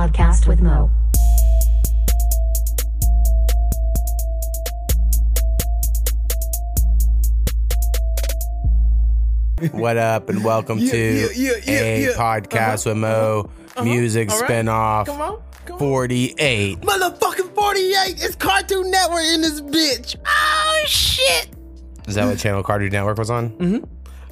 Podcast with Mo. What up, and welcome Yeah, to yeah, yeah, yeah, a yeah. podcast with Mo music All right. spinoff Come on. Come on. 48. Motherfucking 48. It's Cartoon Network in this bitch. Oh, shit. Is that what channel Cartoon Network was on? Mm-hmm.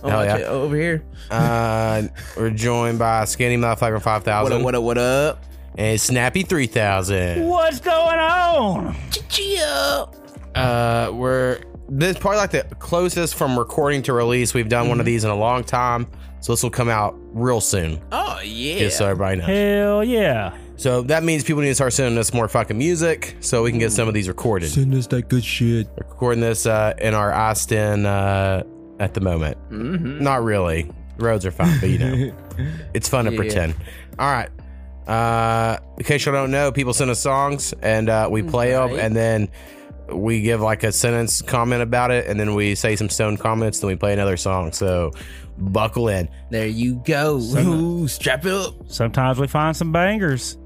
Oh, Hell yeah. Over here. Uh, we're joined by Skinny Motherfucker What 5000 up, what up, what up? And Snappy 3000. What's going on? Chia. Uh, we're this is probably like the closest from recording to release we've done Mm-hmm. one of these in a long time. So this will come out real soon, Oh, yeah. just so everybody knows. Hell yeah. So that means people need to start sending us more fucking music so we can get some of these recorded. Send us that good shit. recording this uh, in our Austin uh, at the moment. Mhm. Not really. Roads are fine, but you know, it's fun to Yeah. pretend. All right. Uh, in case you don't know, people send us songs and uh, we play them, and then we give like a sentence comment about it, and then we say some stone comments, then we play another song. So buckle in. There you go. Ooh, strap it up. Sometimes we find some bangers.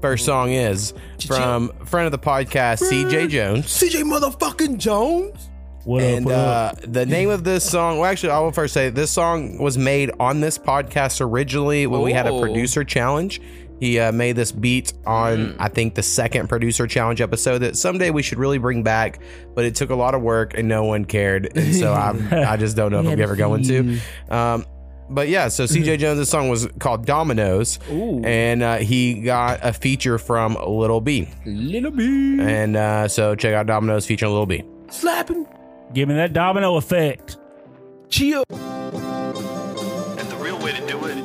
First song is from friend of the podcast, CeeJay Jonez. CeeJay motherfucking Jonez. What and up? What uh, up? the name of this song, well, actually, I will first say this song was made on this podcast originally when we had a Oh. producer challenge. He uh, made this beat on, I think, the second producer challenge episode that someday we should really bring back, but it took a lot of work and no one cared. And so I'm, I just don't know if I'm ever going to. Um, but yeah, so CeeJay Jonez' song was called Dominoes, Ooh. and uh, he got a feature from Lil B. Little bit. And uh, so check out Dominoes featuring Lil B. Slapping. Give me that domino effect. Chia. And the real way to do it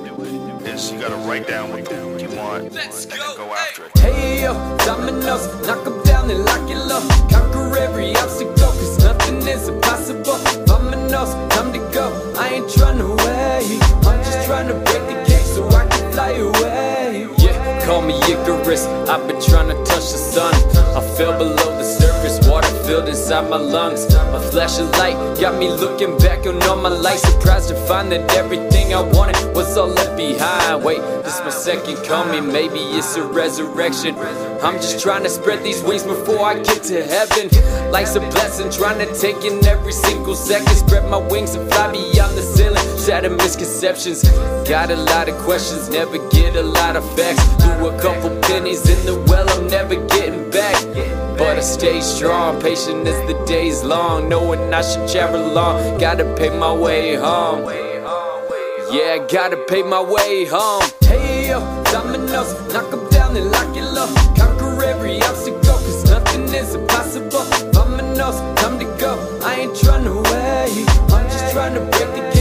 is you gotta write down what you want and then go after it. Hey yo, dominoes, knock 'em down and lock it low. Conquer every obstacle, cause nothing is impossible. Dominoes, time to go. I ain't trying to wait. I'm just trying to break the cake so I can fly away. Yeah, call me Icarus. I've been trying to touch the sun. I fell below the surface, water filled inside my lungs. A flash of light got me looking back on all my life. Surprised to find that everything I wanted was all left behind. Wait, this my second coming, maybe it's a resurrection. I'm just trying to spread these wings before I get to heaven. Life's a blessing, trying to take in every single second. Spread my wings and fly beyond the ceiling. Shatter misconceptions. Got a lot of questions, never get a lot of facts. Threw a couple pennies in the well, I'm never getting back. But I stay strong, patient as the days long. Knowing I should travel long. gotta pay my way home. Yeah, gotta pay my way home. Hey yo, dominoes, knock 'em down and lock it low. Conquer every obstacle, cause nothing is impossible. Dominoes, time to go. I ain't trying to wait. I'm just trying to break the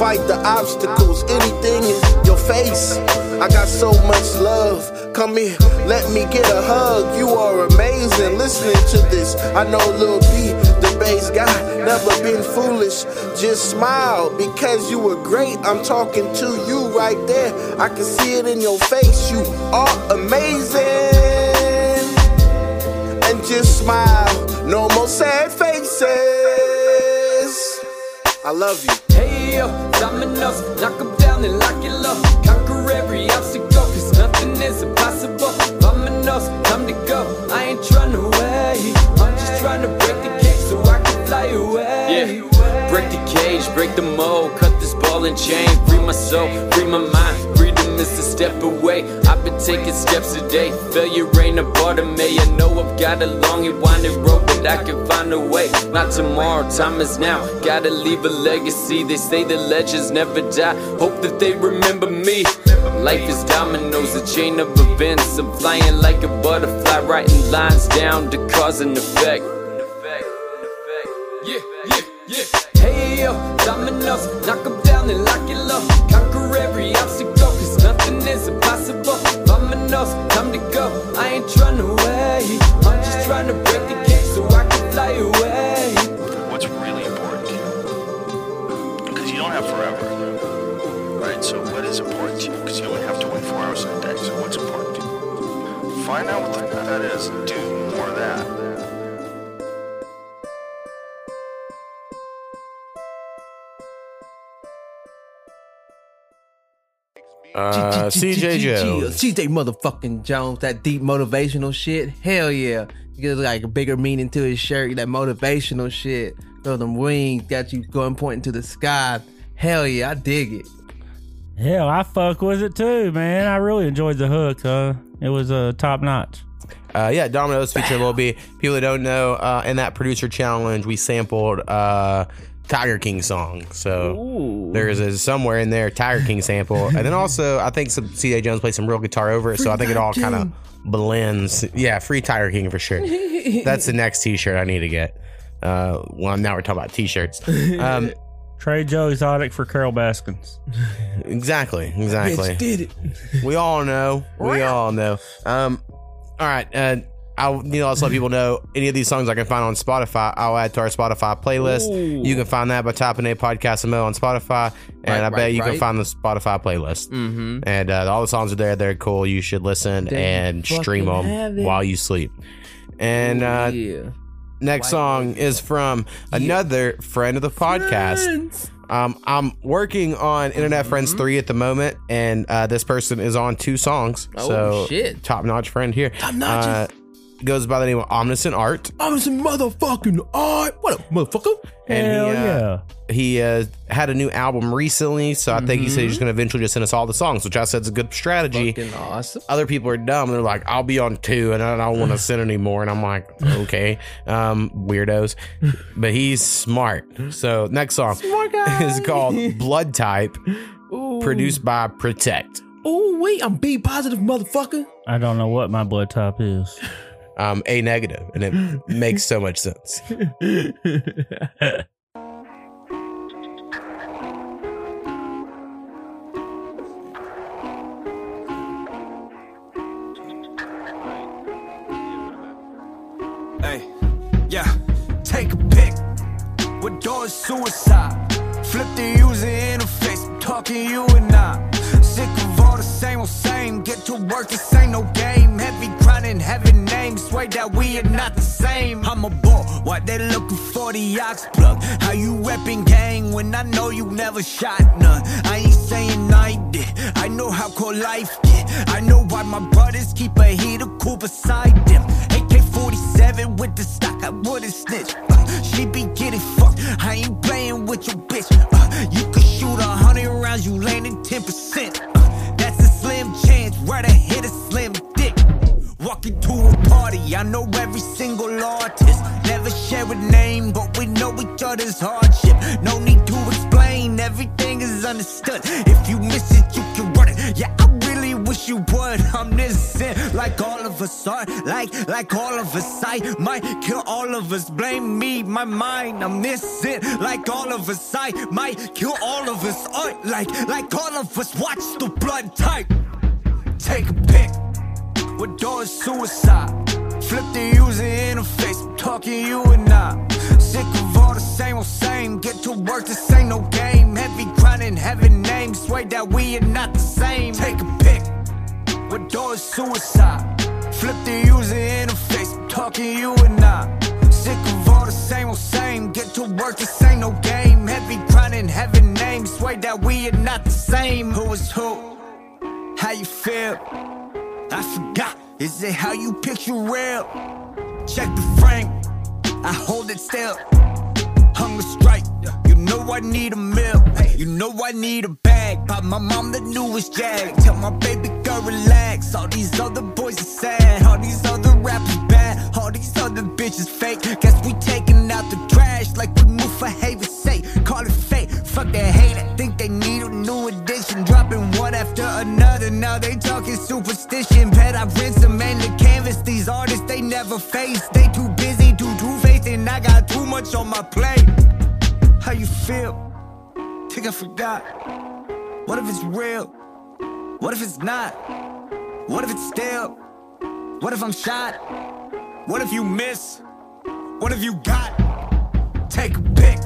Fight the obstacles, anything in your face. I got so much love. Come here, let me get a hug. You are amazing. Listening to this, I know Lil B, the bass guy, never been foolish. Just smile because you were great. I'm talking to you right there. I can see it in your face. You are amazing. And just smile. No more sad faces. I love you. Hey yo, dominoes, knock 'em down and lock it low. Conquer every obstacle, cause nothing is impossible. Dominoes, time to go. I ain't trying to wait. I'm just trying to break the cage so I can fly away. Yeah, break the cage, break the mold, cut this ball and chain. Free my soul, free my mind. Is a step away. I've been taking steps today. Failure ain't a part of me. I know I've got a long and winding road, but I can find a way. Not tomorrow, time is now. Gotta leave a legacy. They say the legends never die. Hope that they remember me. Life is dominoes, a chain of events. I'm flying like a butterfly, writing lines down to cause and effect. Yeah, yeah, yeah. Hey yo, dominoes, knock 'em Uh, CeeJay Jonez. CeeJay motherfucking Jonez. That deep motivational shit. Hell yeah. You get like a bigger meaning to his shirt. That motivational shit. Throw them wings. Got you going pointing to the sky. Hell yeah. I dig it. Hell, I fuck with it too, man. I really enjoyed the hook. Uh, it was uh, top notch. Uh, yeah, Domino's featuring Lil B. People that don't know, uh, in that producer challenge, we sampled uh, Tiger King song. So there's a somewhere in there Tiger King sample, and then also I think some CeeJay Jonez played some real guitar over it. so I think it all kind of blends. Yeah, free Tiger King for sure. That's the next T-shirt I need to get. Uh, well, now we're talking about T-shirts. Um, Trade Joe Exotic for Carole Baskins. exactly, exactly. Bitch did it. We all know. We all know. Um, all right. Uh, I'll you know also let people know any of these songs I can find on Spotify. I'll add to our Spotify playlist. You can find that by typing a podcast mo on Spotify, and Right, I bet right, you can find the Spotify playlist. Mm-hmm. And uh, all the songs are there. They're cool. You should listen and stream them while you sleep. And uh, yeah. next song is from another friend of the podcast. Um, I'm working on Internet Friends 3 at the moment, and uh, this person is on two songs. Oh, so, shit. top notch friend here. Top notch. Uh, goes by the name of Omniscient Art. I'm motherfucking art. What up, motherfucker? And Hell he, uh, yeah. he uh, had a new album recently, so I think he said he's going to eventually just send us all the songs, which I said is a good strategy. Fucking awesome. Other people are dumb. They're like, I'll be on two and I don't want to send anymore. And I'm like, okay, um, weirdos. But he's smart. So next song is called Blood Type, produced by prxtect. Oh wait, I'm B positive, motherfucker. I don't know what my blood type is. Um, A negative, and it makes so much sense. Hey, yeah, take a pic. What door is suicide? Flip the user interface, I'm talking you and I. same old same. Get to work, this ain't no game. Heavy grinding, heavy names. Sway that we are not the same. I'm a bull, why they looking for the ox plug? How you repping gang when I know you never shot none? I ain't saying I did. I know how cold life get. I know why my brothers keep a heater cool beside them. AK 47 with the stock, I wouldn't snitch. Uh, she be getting fucked, I ain't playing with your bitch. Uh, you could shoot a hundred rounds, you landing 10%. Uh, slim chance, right to hit a slim dick. Walking to a party, I know every single artist. Never share a name, but we know each other's hardship. No need to explain, everything is understood. If you miss it, you can run it. Yeah, I really wish you would. I'm innocent, like all of us are. Like, like all of us, I might kill all of us. Blame me, my mind. I'm innocent, like all of us, I might kill all of us. Uh, like, like all of us. Watch the blood type. Take a pic. What door is suicide? Flip the user interface, I'm talking you and I. Sick of all the same old same. Get to work, this ain't no game. Heavy grinding, heavy names. Sway that we are not the same. Take a pic. What door is suicide? Flip the user interface, I'm talking you and I. Sick of all the same old same. Get to work, this ain't no game. Heavy grinding, heavy names. Sway that we are not the same. Who is who? You feel? I forgot. Is it how you picture real? Check the frame. I hold it still. Hunger strike. You know I need a meal. You know I need a bag. Buy my mom the newest jag. Tell my baby girl relax. All these other boys are sad. All these other rappers bad. All these other bitches fake. Guess we taking out the trash like we move for haven's sake. Call it fate. Fuck that hate. I think they need a new edition. Another. Now they talking superstition. Bet I rinse them and the canvas. These artists they never face. They too busy, too two faced, and I got too much on my plate. How you feel? Think I forgot. What if it's real? What if it's not? What if it's still? What if I'm shot? What if you miss? What if you got? Take a pic.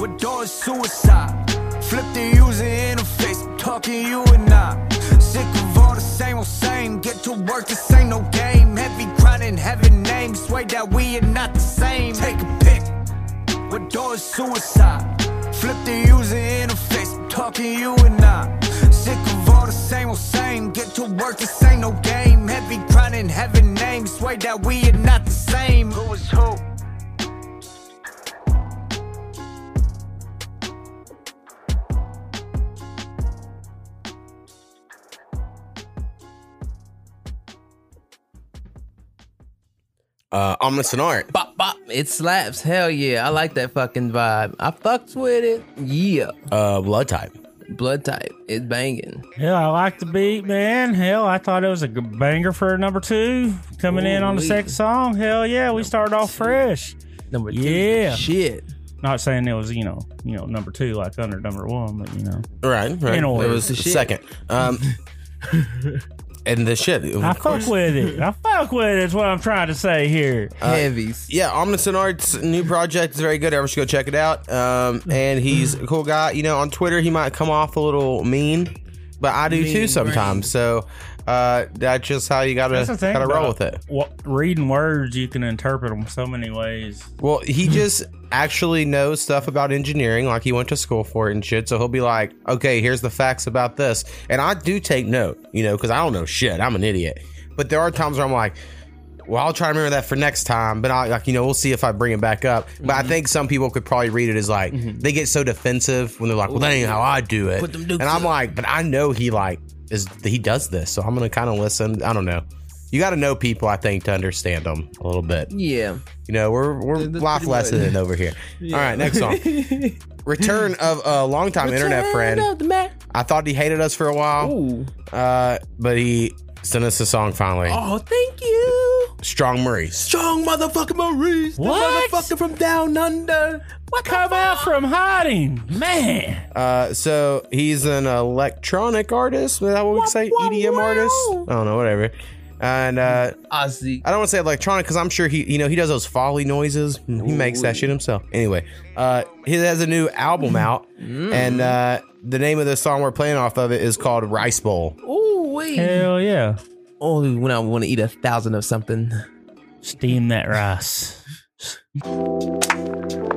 What door is suicide? Flip the user interface, I'm talking you and I. Sick of all the same old same. Get to work, this ain't no game. Heavy grinding, heavy names. Swear that we are not the same. Take a pic. What door is suicide? Flip the user interface, I'm talking you and I. Sick of all the same old same. Get to work, this ain't no game. Heavy grinding, heaven name. Swear that we are not the same. Who is who? Uh, Omniscient Art. Bop, bop. It slaps. Hell yeah. I like that fucking vibe. I fucks with it. Yeah. Uh, Blood Type. Blood type. It's banging. Hell, I like the beat, man. Hell, I thought it was a g- banger for number two coming in on the second song. Hell yeah, we started off fresh. Number two. Yeah. Shit. Not saying it was you know you know number two like under number one, but you know Right, right. In order. It was the second. Um, and the shit. of I course. fuck with it. I fuck with it. Is what I'm trying to say here. Heavies. Yeah, Omniscient Art's new project is very good. Everyone should go check it out. Um, and he's a cool guy. You know, on Twitter he might come off a little mean, but I do too Mean sometimes. So uh, that's just how you gotta That's the thing gotta roll with it. What, reading words, you can interpret them so many ways. Well, he just actually knows stuff about engineering, like he went to school for it and shit. So he'll be like, "Okay, here's the facts about this," and I do take note, you know, because I don't know shit. I'm an idiot. But there are times where I'm like, "Well, I'll try to remember that for next time." But I like, you know, we'll see if I bring it back up. But I think some people could probably read it as like they get so defensive when they're like, "Well, that ain't how I do it," Put them and I'm up. like, "But I know he like is he does this, so I'm gonna kind of listen." I don't know. You got to know people, I think, to understand them a little bit. Yeah. You know, we're we're That's life pretty lesson over here. All right, next song. Return of a longtime internet friend. I thought he hated us for a while, Ooh. uh, but he sent us a song finally. Oh, thank you. Strong Maurice. Strong motherfucking Maurice. The What? motherfucker from down under. What Come out from hiding, man. Uh, so he's an electronic artist. Is that what we could say? EDM artist? I don't know, whatever. And uh, Ozzy. I don't want to say electronic because I'm sure he, you know, he does those folly noises. He makes that shit himself. Anyway, uh, he has a new album out, and uh, the name of the song we're playing off of it is called Rice Bowl. Ooh, wee. Hell yeah. Only when I want to eat a thousand of something. Steam that rice.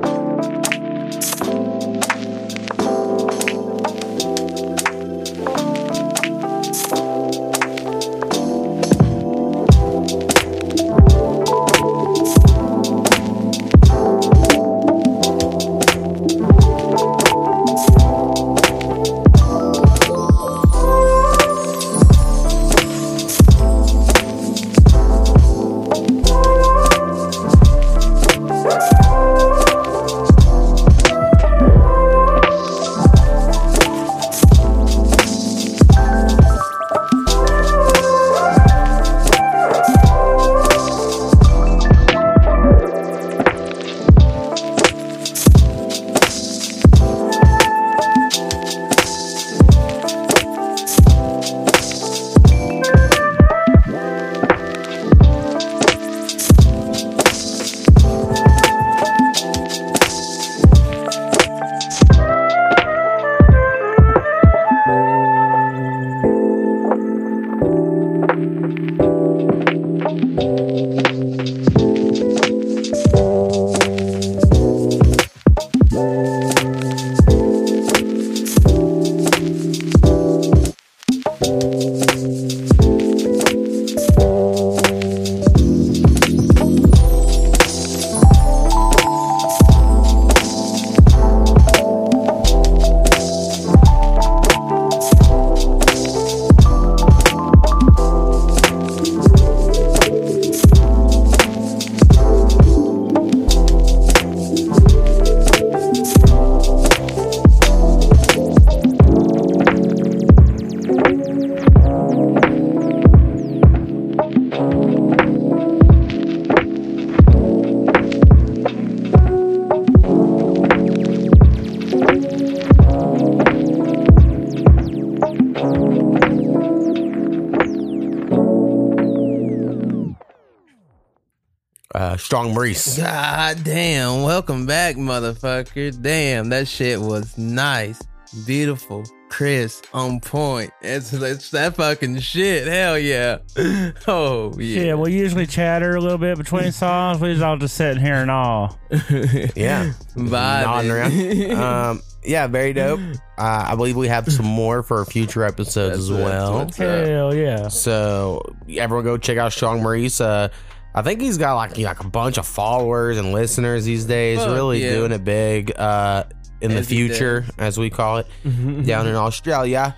Strong Maurice. God damn. Welcome back, motherfucker. Damn, that shit was nice. Beautiful. Chris on point. It's, it's that fucking shit. Hell yeah. Oh yeah. Yeah, we usually chatter a little bit between songs. We just all just sitting here and all. Yeah, nodding Vibing. around. Um, yeah, very dope. Uh, I believe we have some more for future episodes as That's- that's well. Hell yeah. So everyone go check out Strong Maurice. Uh, I think he's got like like a bunch of followers and listeners these days. Fuck really yeah. doing it big uh, in the As he future, as we call it, down in Australia.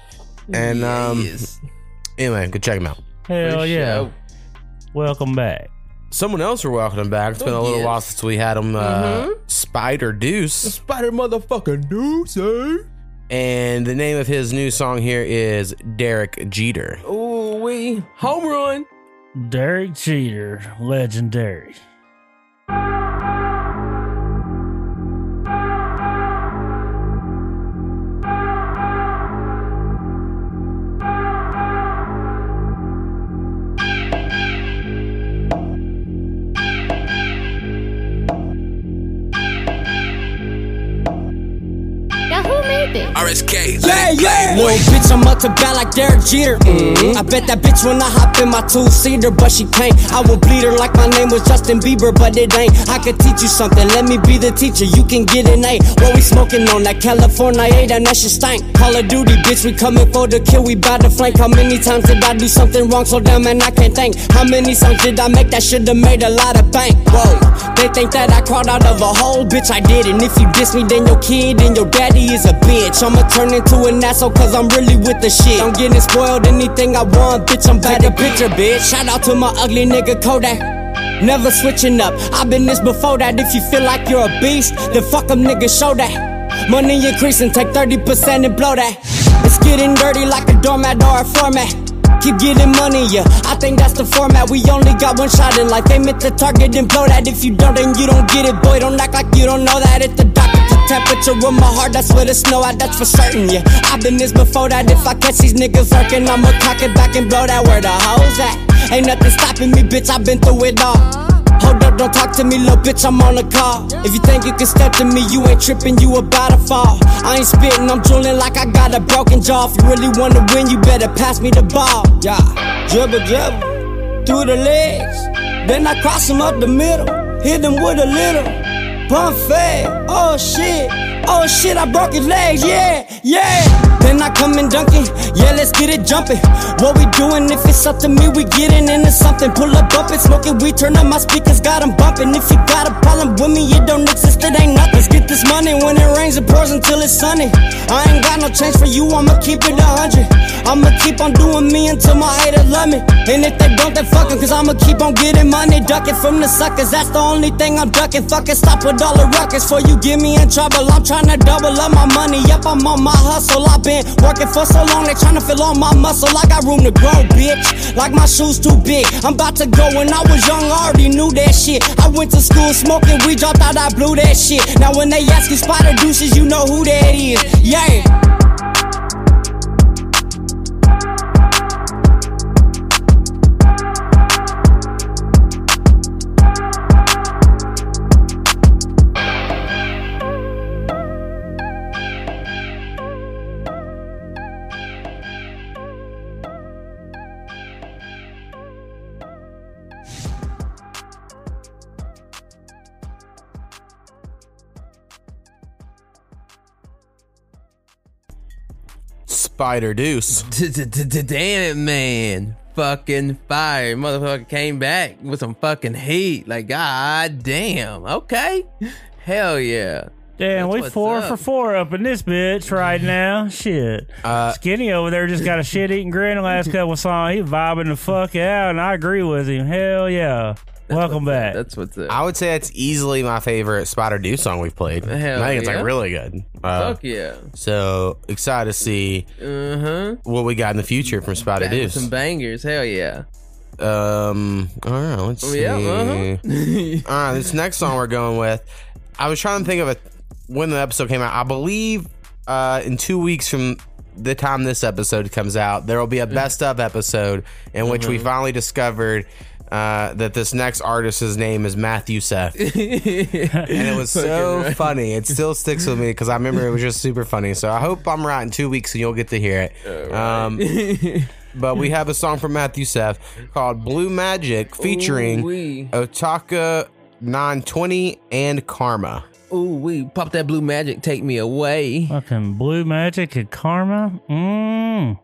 And um, Yes. anyway, go check him out. Hell For yeah. sure. Welcome back. Someone else we're welcoming back. It's been a little yes. while since we had him. Uh, Spyder Duece. Spyder motherfucking Duece, eh? And the name of his new song here is Derek Jeter. Ooh, we home run. Derek Jeter, legendary. RSK. Yeah, yeah. Little bitch, I'm up to bat like Derek Jeter. Mm-hmm. I bet that bitch when I hop in my two seater, but she can't. I will bleed her like my name was Justin Bieber, but it ain't. I could teach you something. Let me be the teacher. You can get an A. What we smoking on that California A? That shit stank. Call of Duty, bitch. We coming for the kill. We bout to flank. How many times did I do something wrong? So damn, man, I can't think. How many songs did I make that should have made a lot of bank? Whoa. They think that I crawled out of a hole, bitch. I didn't. If you diss me, then your kid and your daddy is a bitch. Turn into an asshole cause I'm really with the shit. I'm getting spoiled, anything I want, bitch. I'm back to picture, bitch. Shout out to my ugly nigga Kodak. Never switching up. I've been this before that. If you feel like you're a beast, then fuck 'em, nigga, show that. Money increasing, take 30% and blow that. It's getting dirty like a doormat or a format. Keep getting money, yeah. I think that's the format. We only got one shot in life. Aim at the target and blow that. If you don't, then you don't get it, boy. Don't act like you don't know that. It's the doctor. Temperature of my heart, that's where the snow at. That's for certain, yeah. I've been this before that. If I catch these niggas lurking, I'ma cock it back and blow that. Where the hoes at? Ain't nothing stopping me, bitch. I've been through it all. Hold up, don't talk to me, little bitch, I'm on a call. If you think you can step to me, you ain't tripping, you about to fall. I ain't spitting, I'm drooling like I got a broken jaw. If you really wanna win, you better pass me the ball. Yeah, dribble, dribble, through the legs. Then I cross him up the middle, hit him with a little fade. Oh shit, oh shit, I broke his legs, yeah, yeah. Then I come in dunking, yeah, let's get it jumping. What we doing? If it's up to me, we getting into something. Pull up, up and smoking, we turn up my speakers, got 'em bumping. If you got a problem with me, it don't exist, it ain't nothing. Let's get this money when it rains, it pours until it's sunny. I ain't got no change for you, I'ma keep it a hundred. I'ma keep on doing me until my haters love me. And if they don't, then fuck cause I'ma keep on getting money, ducking from the suckers. That's the only thing I'm ducking. Fucking stop with all the ruckus before you get me in trouble. I'm trying to double up my money. Yep, I'm on my hustle. I've been working for so long, they trying to fill all my muscle. I got room to grow, bitch. Like my shoes too big. I'm about to go when I was young, I already knew that shit. I went to school smoking, we dropped out, I blew that shit. Now when they ask you Spyder Duece, you know who that is. Yeah. Spyder Duece. Damn it, man. Fucking fire. Motherfucker came back with some fucking heat. Like, god damn. Okay. Hell yeah. Damn, That's we four up. for four up in this bitch right now. Shit. Uh, Skinny over there just got a shit eating grin the last couple songs. He vibing the fuck out, and I agree with him. Hell yeah. Welcome What's back. That's what's up. I would say it's easily my favorite Spyder Duece song we've played. Hell I think it's yeah. like really good. Uh, Fuck yeah. so excited to see Uh huh. what we got in the future from Spyder Duece. Some bangers. Hell yeah. Um, all right, let's see. Yeah. Uh-huh. All right, this next song we're going with. I was trying to think of it when the episode came out. I believe uh, in two weeks from the time this episode comes out, there will be a best of episode in which we finally discovered uh, that this next artist's name is Matthew Seth, and it was so funny. It still sticks with me because I remember it was just super funny. So I hope I'm right in two weeks and you'll get to hear it. Um, but we have a song from Matthew Seth called "Blue Magick" featuring Ooh-wee. Otaku 920 and Karmaa. Ooh, we pop that blue magic, take me away. Fucking blue magic and karma. Mmm.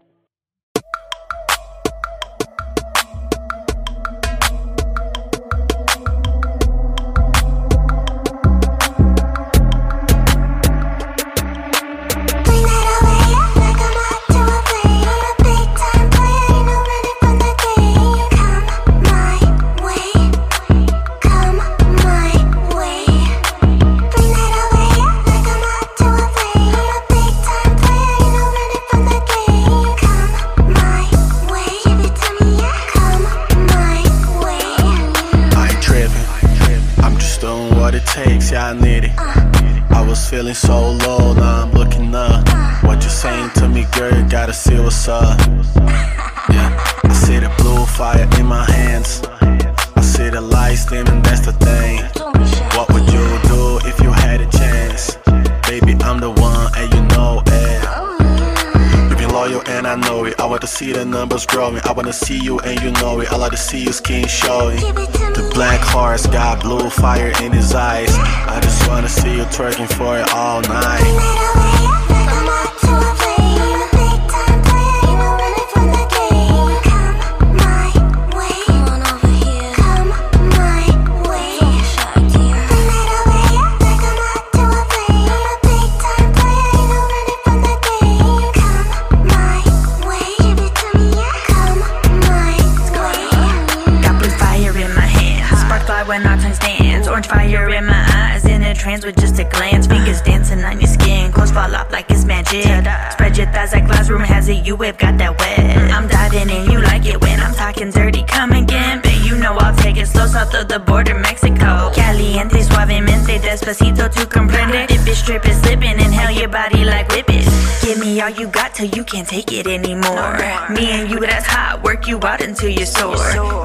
Can't take it anymore. Me and you, that's hot. Work you out until you're sore.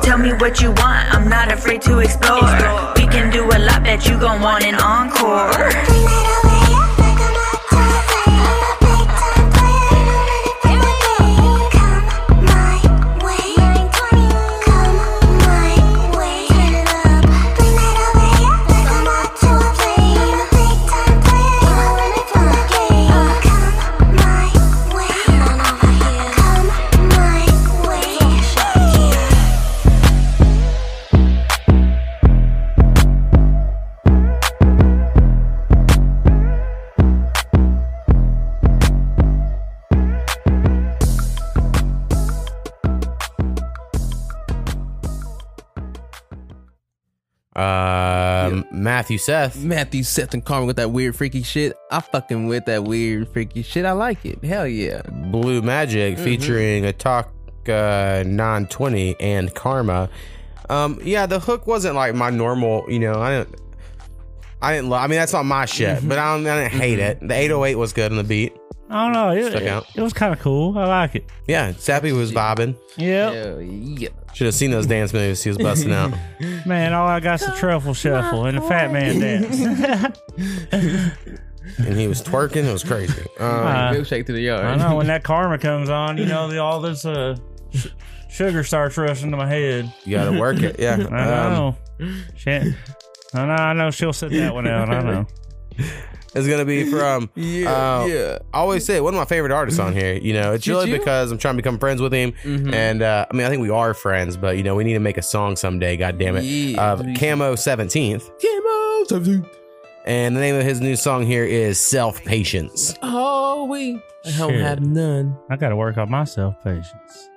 Tell me what you want. Matthew Seth. Matthew Seth and Carmen with that weird freaky shit. I fucking with that weird freaky shit. I like it. Hell yeah. Blue Magick featuring Attack uh, 920 and Karmaa. Um, yeah, the hook wasn't like my normal, you know, I didn't I didn't love I mean that's not my shit, but I, don't, I didn't hate it. The 808 was good on the beat. I don't know. It, Stuck out. it was kind of cool. I like it. Yeah, Sappy was bobbing. Yep. Hell yeah. Should have seen those dance moves he was busting out. Man, all I got's the truffle shuffle and the fat man dance. And he was twerking, it was crazy. Um, Uh, Milkshake to the yard. I know when that karma comes on, you know, the, all this uh, sh- sugar starts rushing to my head. you gotta work it, yeah. I Um, know. Shit. I know. I know she'll sit that one out. I know. It's gonna be from Yeah, uh, yeah. I always say one of my favorite artists on here. You know, it's Did really you? because I'm trying to become friends with him, and uh, I mean, I think we are friends, but you know, we need to make a song someday. God damn it! Yeah, please. Cammo Seventeenth, Cammo, something. and the name of his new song here is Self Patience. Oh, we. I don't Shit. have none. I got to work on my self patience.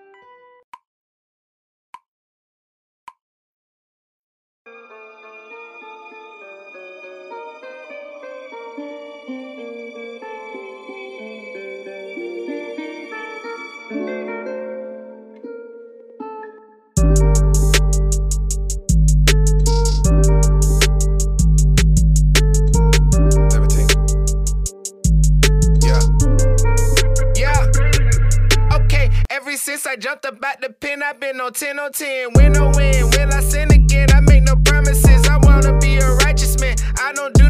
10 on 10. Win or win. Will I sin again? I make no promises. I wanna be a righteous man. I don't do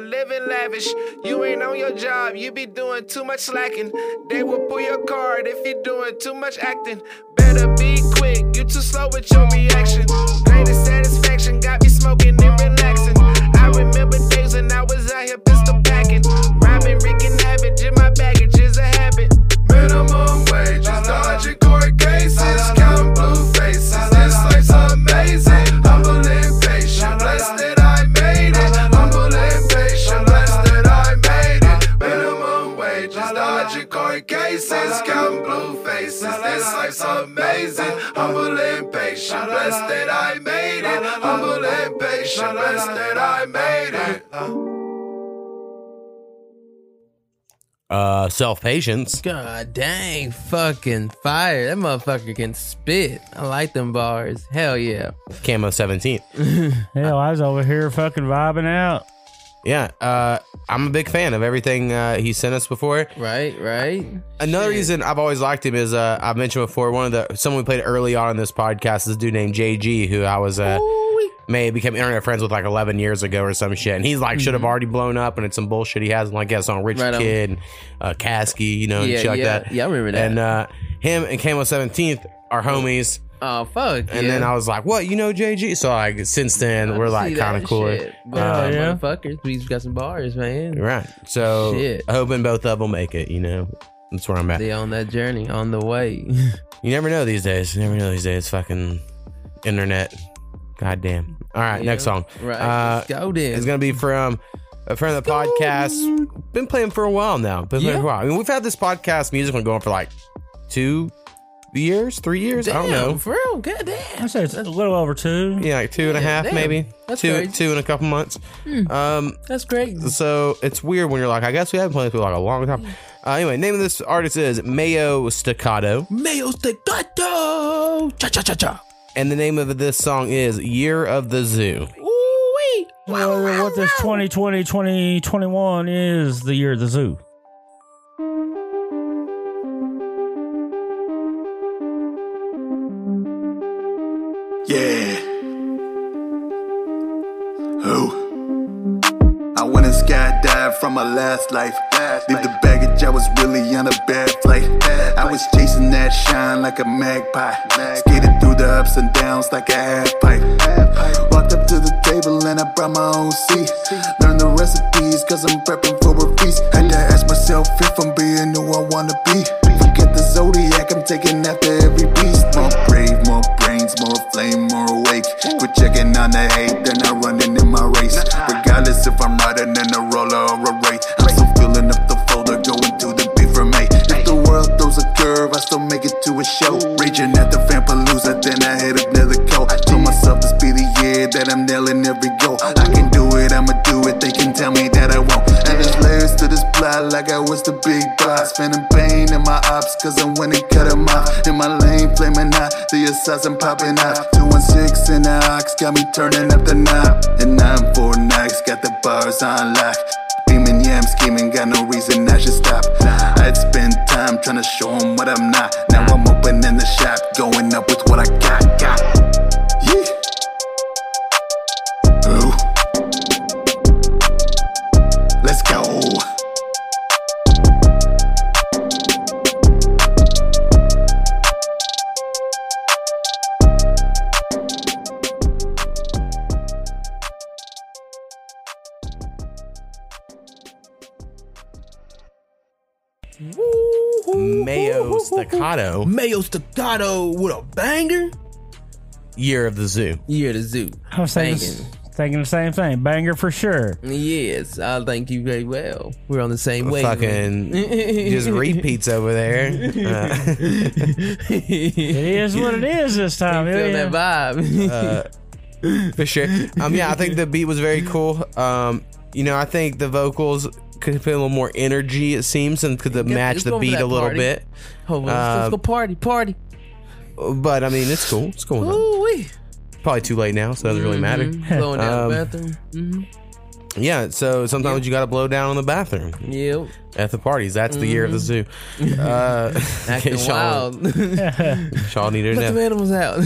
now a nigga living lavish. You ain't on your job, you be doing too much slacking. They will pull your card if you doing too much acting. Better be quick, you too slow with your reaction. Greatest satisfaction got me smoking and relaxing. I remember days when I was out here and patient. That I made it. Uh, self patience. God dang, fucking fire. That motherfucker can spit. I like them bars. Hell yeah. Cammo 17. Hell, I was over here fucking vibing out. Yeah, uh, I'm a big fan of everything uh, he sent us before. Right, right. Another reason I've always liked him is uh, I've mentioned before one of the someone we played early on in this podcast is a dude named JG who I was uh, may become internet friends with like 11 years ago or some shit, and he's like should have already blown up, and it's some bullshit he has, like guess on Rich Mm-hmm. Right on. Kid, and, uh, Kasky, you know, and Yeah, shit like yeah. that. Yeah, I remember that. And uh, him and Cammo 17th are homies. Oh fuck. And yeah. then I was like, "What? You know JG?" So like since then, we're like kind of cool. cooler. shit. But, Um, uh, motherfuckers, we've got some bars, man. Right. So Shit. hoping both of them make it. You know, that's where I'm at. They on that journey, on the way. You never know these days. You never know these days. Fucking internet. God damn. All right, Yeah. next song. Right. Uh, Let's go then. It's gonna be from a friend of the podcast. Been playing for a while now. Been playing Yeah. for a while. I mean, we've had this podcast music one going for like two years, three years. I don't know. For real, god damn. I say it's a little over two. Yeah, like two and a Yeah, half, damn. maybe. That's two, crazy. two in a couple months. Um, That's great. so it's weird when you're like, I guess we haven't played for like a long time. Uh, anyway, name of this artist is Mayo Staccato, Mayo staccato. Cha cha cha cha. And the name of this song is Year of the Zoo. Ooh wee. Well, what this 2020 2021 is the year of the zoo. Yeah. Who? I went and skydived from my last life. Leave the baggage, I was really on a bad flight. I was chasing that shine like a magpie. Skated through the ups and downs like a half pipe. Walked up to the table and I brought my own seat. Learned the recipes cause I'm prepping for a feast. Had to ask myself if I'm being who I wanna be. Forget the zodiac, I'm taking after every beast. More brave, more brains, more flame, more awake. Quit checking on the hate, they're not running in my race. Regardless if I'm riding in a roller or a ray. Curve, I still make it to a show. Raging at the Vampalooza, then I hit another coat. Told myself this be the year that I'm nailing every goal. I can do it, I'ma do it, they can tell me that I won't. And there's layers to this plot like I was the big boss. Feeling pain in my ops, cause I'm winning, cut 'em off. In my lane, flaming hot, the assassin popping and six in the ox, got me turning up the knob. And nine four nights, got the bars on lock. Yeah, I'm scheming, got no reason I should stop. I'd spend time trying to show 'em what I'm not. Now I'm opening the shop, going up with what I got, got. Mayo Staccato. Mayo Staccato with a banger. Year of the Zoo. Year of the Zoo. I was thinking, Banging. thinking the same thing. Banger for sure. Yes, I thank you very well. We're on the same way. Fucking just repeats over there. Uh, It is what it is this time. Feel yeah. that vibe. uh, for sure. Um, yeah, I think the beat was very cool. Um, you know, I think the vocals could put a little more energy. It seems and could match let's the beat a little party. bit. Oh, let's, let's Uh, go party, party. But I mean, it's cool. It's cool. Ooh wee. Probably too late now, so it doesn't really matter. Blowing down Um, the bathroom. hmm Yeah, so sometimes you got to blow down in the bathroom Yep. at the parties. That's the year of the zoo. Uh, Acting wild. Sean needed to Let the animals out.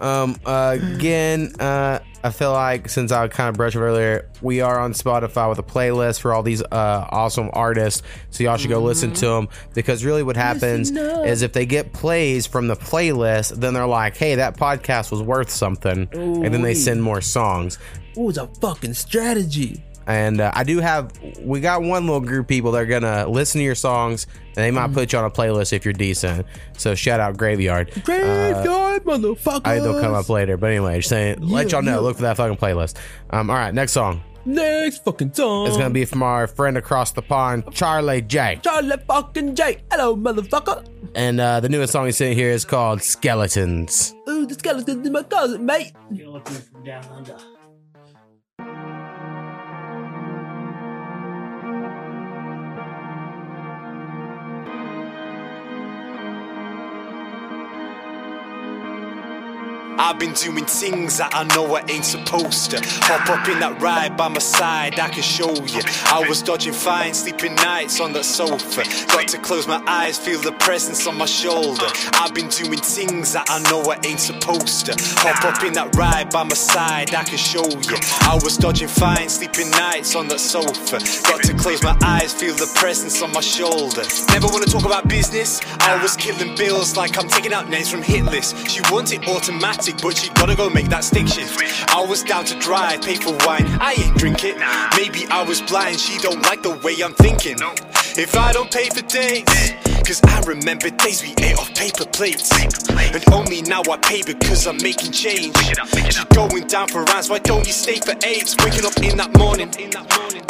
Um, uh, again, uh, I feel like since I kind of brushed over earlier, we are on Spotify with a playlist for all these uh, awesome artists. So y'all should go listen to them because really what happens is if they get plays from the playlist, then they're like, hey, that podcast was worth something. and then they send more songs. Ooh, it's a fucking strategy. And uh, I do have, we got one little group of people that are going to listen to your songs and they might put you on a playlist if you're decent. So shout out Graveyard. Uh, Graveyard, motherfucker. I they'll come up later. But anyway, just saying, let y'all know. yeah. Look for that fucking playlist. Um, all right, next song. Next fucking song. It's gonna be from our friend across the pond, Charlie J. Charlie fucking J. Hello, motherfucker. And uh, the newest song he's singing here is called Skeletons. Ooh, the skeleton's in my closet, mate. I've been doing things that I know I ain't supposed to. Hop up in that ride by my side, I can show you. I was dodging fines, sleeping nights on that sofa. Got to close my eyes, feel the presence on my shoulder. I've been doing things that I know I ain't supposed to. Hop up in that ride by my side, I can show you. I was dodging fines, sleeping nights on that sofa. Got to close my eyes, feel the presence on my shoulder. Never wanna talk about business. I was killing bills like I'm taking out names from hit lists. She wants it automatic, but she gotta go make that stick shift. I was down to drive, pay for wine. I ain't drink it. Maybe I was blind, she don't like the way I'm thinking. If I don't pay for dates, cause I remember days we ate off paper plates. And only now I pay because I'm making change. She going down for rounds, why don't you stay for eight? Waking up in that morning,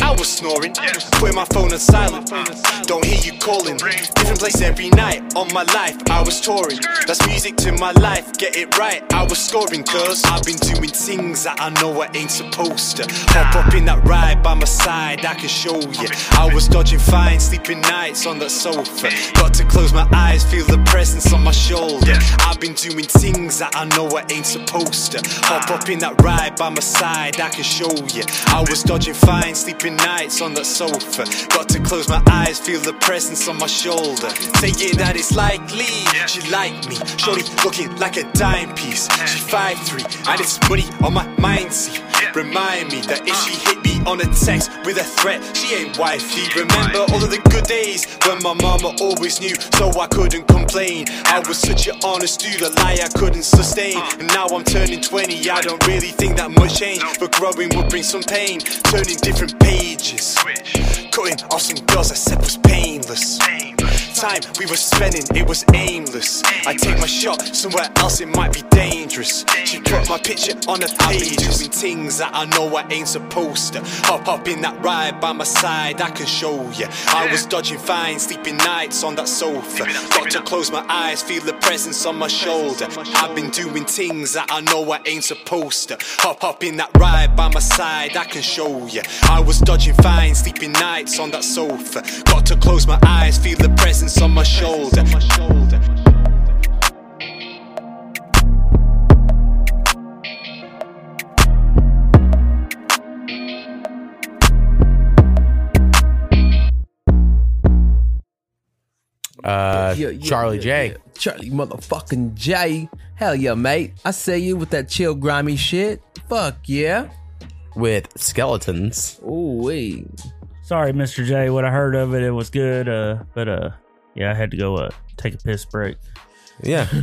I was snoring, putting my phone on silent. Don't hear you calling. Different place every night. On my life, I was touring. That's music to my life. Get it right, I was scoring. Cause I've been doing things that I know I ain't supposed to. Hop up in that ride by my side, I can show you. I was dodging fines, sleeping nights on that sofa. Got to close my eyes, feel the presence on my shoulder. I've been doing things that I know I ain't supposed to. Hop up in that ride by my side, I can show you. I was dodging fines, sleeping nights on that sofa. Got to close my eyes, feel the presence on my shoulder. Saying that it's likely she like me. Shorty looking like a dime piece. She 5'3, and it's money on my mind. See, remind me that if she hit me on a text with a threat, she ain't wifey. Remember all of the good days when my mama always knew, so I couldn't complain. I was such an honest dude, a lie I couldn't sustain. And now I'm turning 20, I don't really think that much change. But growing will bring some pain, turning different pages. Cutting off some girls I said was painless. Time we were spending, it was aimless. I take my shot somewhere else, it might be dangerous. She put my picture on the page, doing things that I know I ain't supposed to. Hop up in that ride by my side, I can show you. I was dodging fines, sleeping nights on that sofa. Got to close my eyes, feel the presence on my shoulder. I've been doing things that I know I ain't supposed to. Hop up in that ride by my side, I can show you. I was dodging fines, sleeping nights on that sofa. Got to close my eyes, feel the presence on my shoulder. Uh, Yeah, yeah, Charlie yeah, J. yeah. Charlie motherfucking J. Hell yeah, mate. I say you with that chill grimy shit. Fuck yeah. with skeletons. Ooh wee. Sorry, Mr. J. What I heard of it, it was good. Uh, but uh, yeah, I had to go uh take a piss break. Yeah.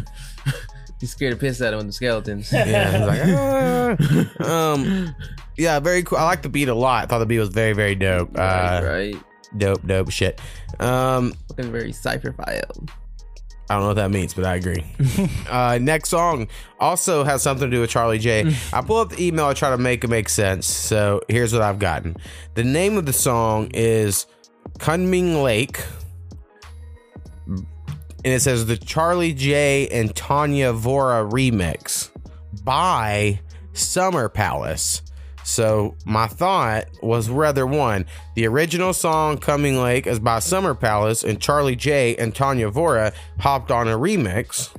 You scared the piss out of him with the skeletons. Yeah, he's like, "Ah." um, yeah, very cool. I like the beat a lot. I thought the beat was very, very dope. right, Uh, right. Dope, dope shit. Um, Looking very cipher file. I don't know what that means, but I agree. uh, next song also has something to do with Charlie J. I pull up the email, I try to make it make sense. So here's what I've gotten. The name of the song is Kunming Lake. And it says the Charlie J and Tonya Vora remix by Summer Palace. So my thought was rather one, the original song "Coming Lake" is by Summer Palace, and Charlie J and Tonya Vora hopped on a remix,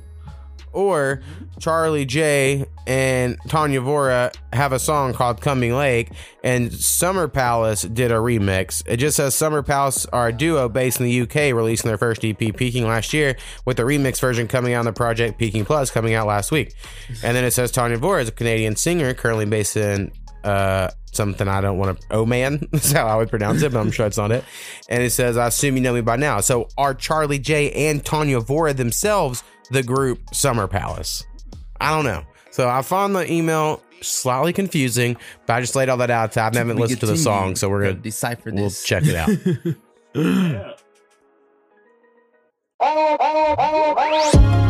or Charlie J and Tonya Vora have a song called "Coming Lake," and Summer Palace did a remix. It just says Summer Palace are a duo based in the UK, releasing their first EP, Peaking, last year, with the remix version coming out on the project Peaking Plus coming out last week. And then it says Tonya Vora is a Canadian singer currently based in uh something I don't want to oh man that's how I would pronounce it, but I'm sure it's not it. And it says, I assume you know me by now. So are Charlie J and Tonya Vora themselves the group Summer Palace? I don't know. So I found the email slightly confusing, but I just laid all that out. I haven't We listened to the song, so we're gonna decipher this. We'll check it out. twisted oh, oh, oh,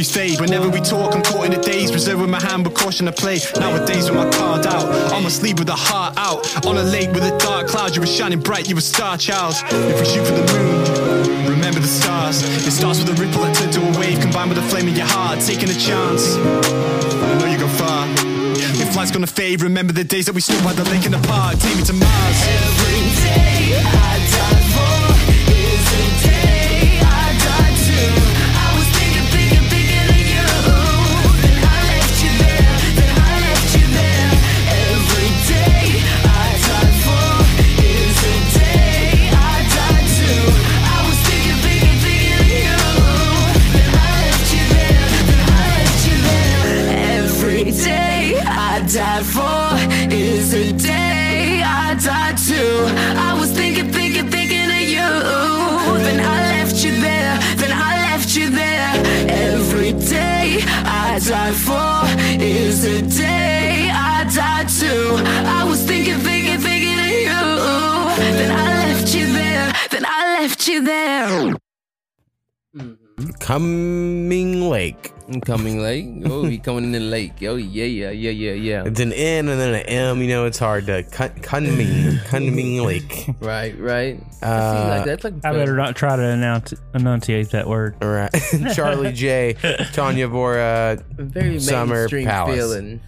memories fade. Whenever we talk, I'm caught in the days. Reserved with my hand, but caution to play. Nowadays, with my card out, on my sleeve with a heart out. On a lake with a dark cloud, you were shining bright, you were star child. If we shoot for the moon, remember the stars. It starts with a ripple that turns to a wave, combined with a flame in your heart, taking a chance. I know you go far. If life's gonna fade, remember the days that we stood by the lake in the park. Take me to Mars. Every day Coming Lake. Coming Lake. Oh, he coming in the lake. Oh yeah, yeah, yeah, yeah, yeah. It's an N and then an M. You know, it's hard to cut. Kunming, Kunming Lake. Right, right. Uh, like that's like I better not try to announce, enunciate that word. All right. Charlie J, Tonya Vora, very Summer mainstream Palace. feeling.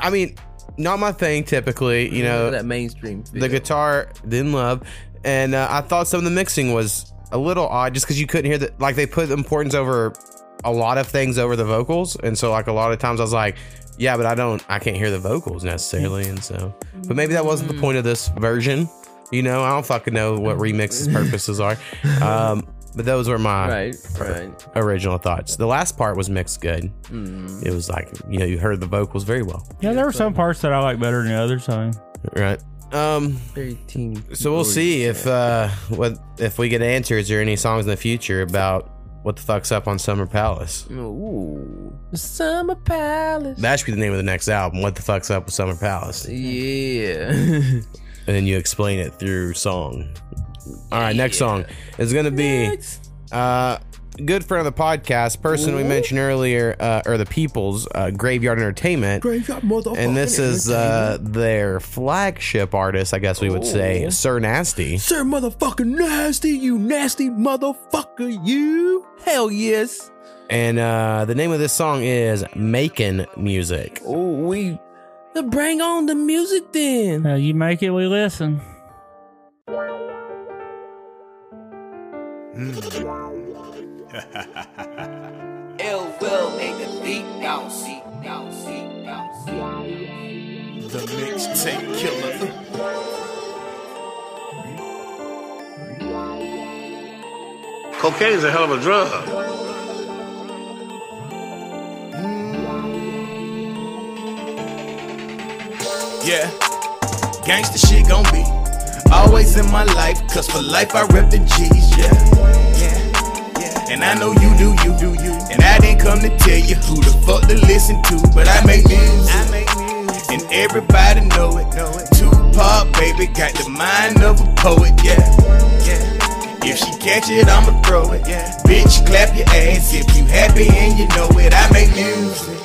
I mean, not my thing typically. You know, that mainstream. Feel. the guitar didn't love, and uh, I thought some of the mixing was a little odd, just because you couldn't hear that. like they put importance over a lot of things over the vocals, and so like a lot of times I was like. Yeah, but I don't. I can't hear the vocals necessarily, and so. But maybe that wasn't the point of this version. You know, I don't fucking know what remixes purposes are. Um, but those were my Right, right. original thoughts. The last part was mixed good. Mm. It was like you know you heard the vocals very well. Yeah, there were some parts that I like better than the others. I mean, Right. Um. Very team. So we'll see if uh what if we get answers or any songs in the future about what the fuck's up on Summer Palace. Ooh, Summer Palace. That should be the name of the next album. What the fuck's up with Summer Palace? Yeah. and then you explain it through song. All right, next song is gonna be uh good friend of the podcast, person we mentioned earlier, uh, or the People's uh, Graveyard Entertainment. Graveyard motherfucking And this is uh, their flagship artist, I guess we would say. Sir Nasty. Sir motherfucking nasty, you nasty motherfucker, you. Hell yes. And uh, the name of this song is Making Music. Oh, we. Then bring on the music then. Uh, you make it, we listen. Ill will make the beat down, see, down, see, down, see. The mixtape killer. Cocaine's a hell of a drug. Yeah, gangsta shit gon' be always in my life, cause for life I rep the G's, yeah. Yeah, yeah. And I know you do, you do, you. And I didn't come to tell you who the fuck to listen to, but I make music. I make music. And everybody know it, know it. Tupac, baby, got the mind of a poet, yeah. Yeah. If she catch it, I'ma throw it. Yeah. Bitch, clap your ass if you happy and you know it. I make music.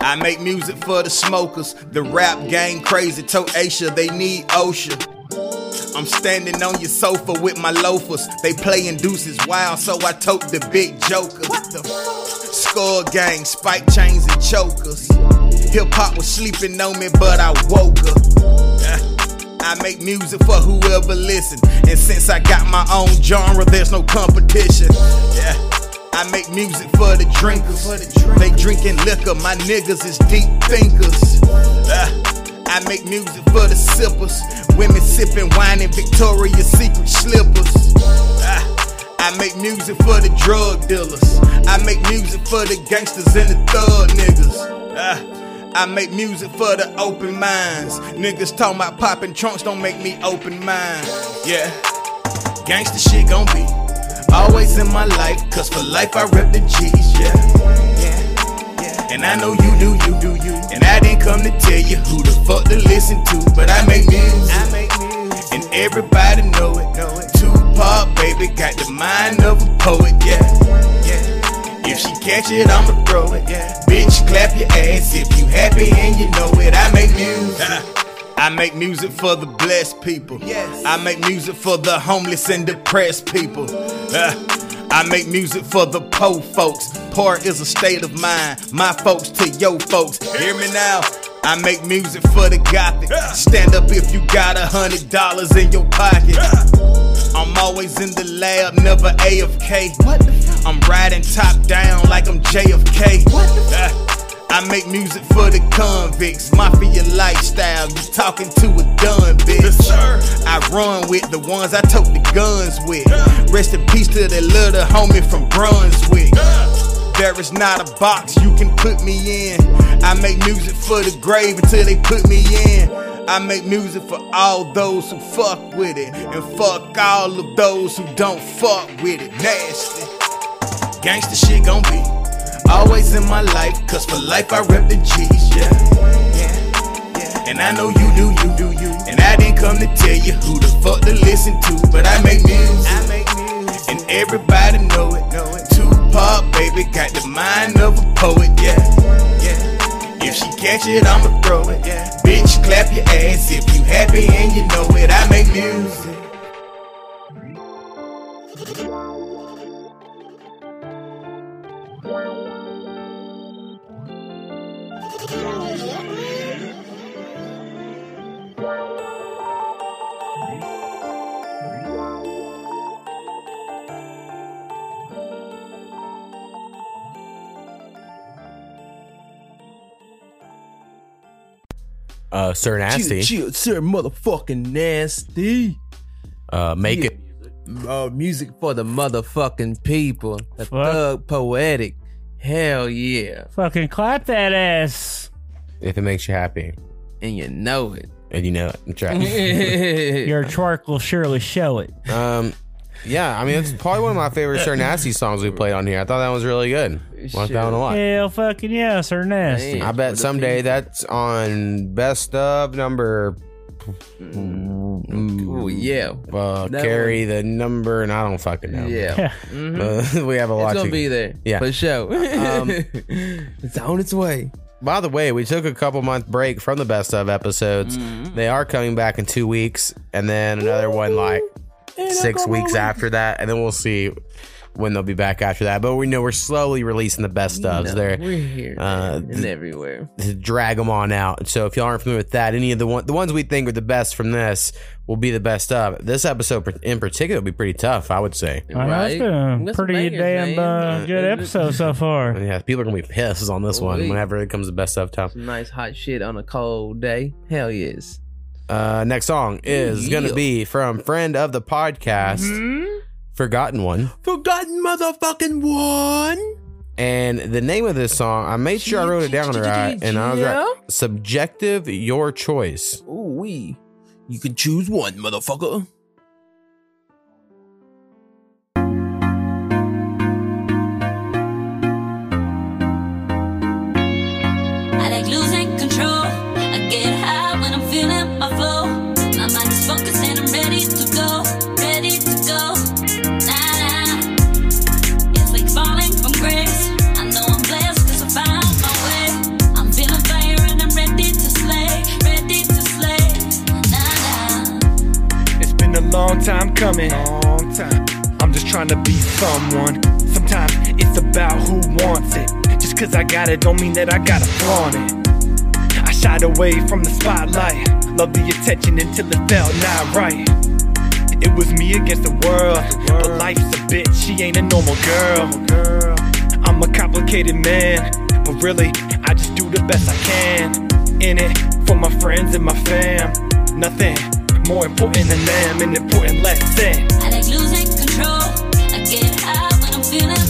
I make music for the smokers. The rap gang crazy. Told Aisha they need OSHA. I'm standing on your sofa with my loafers. They playing deuces wild, so I tote the big joker. What the Score gang, spike chains and chokers. Hip hop was sleeping on me, but I woke. Uh, I make music for whoever listen. And since I got my own genre, there's no competition. Yeah. I make music for the drinkers. They drinking liquor, my niggas is deep thinkers. Uh, I make music for the sippers. Women sipping wine in Victoria's Secret slippers. Uh, I make music for the drug dealers. I make music for the gangsters and the thug niggas. Uh, I make music for the open minds. Niggas talking about popping trunks don't make me open mind. Yeah, gangsta shit gon' be always in my life. Cause for life I rep the G's, yeah. And I know you do, you do, you. And I didn't come to tell you who the fuck to listen to, but I make music. I make music. And everybody know it, know it. Tupac, baby, got the mind of a poet, yeah. Yeah. If she catch it, I'ma throw it. Yeah. Bitch, clap your ass if you happy and you know it. I make music. I make music for the blessed people. Yes. I make music for the homeless and depressed people. Uh, I make music for the poor folks. Poor is a state of mind. My folks to your folks. Hear me now. I make music for the gothic. Stand up if you got a hundred dollars in your pocket. I'm always in the lab, never AFK. What I'm riding top down like I'm JFK. Uh, I make music for the convicts, mafia lifestyle. You talking to a done bitch. I run with the ones I tote the guns with. Rest in peace to the little homie from Brunswick. There is not a box you can put me in. I make music for the grave until they put me in. I make music for all those who fuck with it. And fuck all of those who don't fuck with it. Nasty. Gangsta shit gon' be always in my life. Cause for life I rep the G's, yeah. Yeah, yeah. And I know you do, you do, you. And I didn't come to tell you who the fuck to listen to. But I make music. I make music. And everybody know it, know it. Tupac, baby, got the mind of a poet, yeah. Yeah. If she catch it, I'ma throw it. Yeah. Bitch, clap your ass if you happy and you know it. I make music. Sir Nasty. Chill, chill, sir, motherfucking nasty. Uh, make Yeah. it. Uh, music for the motherfucking people. The thug poetic. Hell yeah. Fucking clap that ass. If it makes you happy. And you know it. And you know it. That's right. Your twerk will surely show it. Um, yeah, I mean, it's probably one of my favorite Sir Nasty songs we played on here. I thought that was really good. Like that one a lot. Hell fucking yeah, sir nasty. I bet someday that's on best of number Oh yeah. uh, That carry the number, and I don't fucking know. Yeah. Mhm. Uh, we have a lot. It's gonna to, be there. Yeah, For sure. Um, it's on its way. By the way, we took a couple month break from the best of episodes. Mm-hmm. They are coming back in two weeks, and then another one like six weeks after that, and then we'll see when they'll be back after that. But we know we're slowly releasing the best ofs. No, They're we're here uh, man, and everywhere. to drag them on out. So if y'all aren't familiar with that, any of the one the ones we think are the best from this will be the best of. This episode in particular will be pretty tough, I would say. I know it's been a pretty damn uh, good episode so far. Yeah, people are gonna be pissed on this one whenever it comes to best of time. Some nice hot shit on a cold day. Hell yes. Uh, next song is gonna be from friend of the podcast, Mm-hmm. Forgotten One. Forgotten motherfucking one. And the name of this song, I made sure I wrote it down right, and I was right. Subjective, your choice. Ooh wee. You can choose one, motherfucker. Long time coming. Long time. I'm just trying to be someone. Sometimes it's about who wants it. Just cause I got it don't mean that I gotta flaunt it. I shied away from the spotlight. Love the attention until it felt not right. It was me against the world. But life's a bitch, she ain't a normal girl. I'm a complicated man. But really, I just do the best I can. In it for my friends and my fam. Nothing more important than them, and important less than. I like losing control. I get high when I'm feeling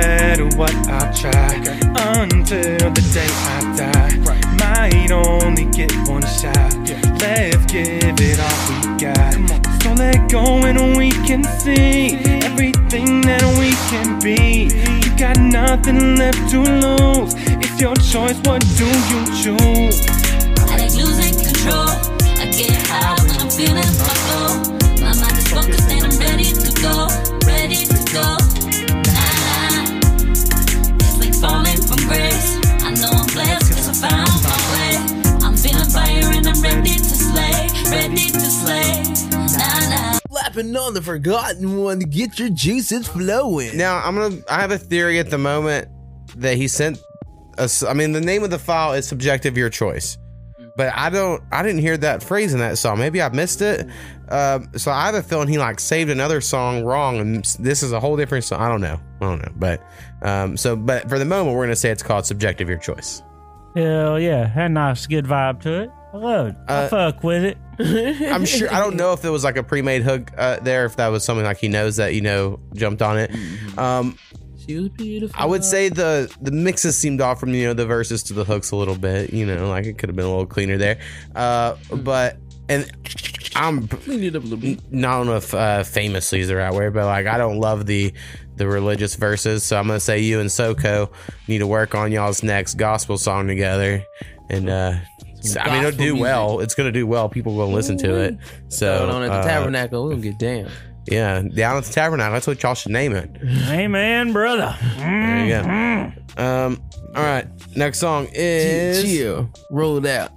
matter what I try, until the day I die, might only get one shot. Let's give it all we got. So let go and we can see everything that we can be. You got nothing left to lose. It's your choice. What do you choose? Nah. On the forgotten one to get your juices flowing. Now I'm gonna. I have a theory at the moment that he sent us. I mean, the name of the file is subjective, your choice. But I don't. I didn't hear that phrase in that song. Maybe I missed it. Um, so I have a feeling he like saved another song wrong, and this is a whole different song. I don't know. I don't know. But um, so, but for the moment, we're gonna say it's called subjective, your choice. Hell yeah, had a nice good vibe to it. I love it. I Uh, fuck with it. I'm sure. I don't know if it was like a pre-made hook uh, there. If that was something like he knows that you know jumped on it. Um, She was beautiful. I would say the the mixes seemed off from you know the verses to the hooks a little bit. You know, like it could have been a little cleaner there. Uh, but and I'm Clean it up a little bit. I don't know if uh, famously is the right word, but like I don't love the the religious verses. So I'm gonna say you and Soko need to work on y'all's next gospel song together. And uh, I mean, it'll do music. well. It's gonna do well. People will listen to it. So Going on at the uh, tabernacle, we'll get down. Yeah, down at the tabernacle. That's what y'all should name it. Amen, brother. There you go. Um. All right. Next song is Chill. Roll it out.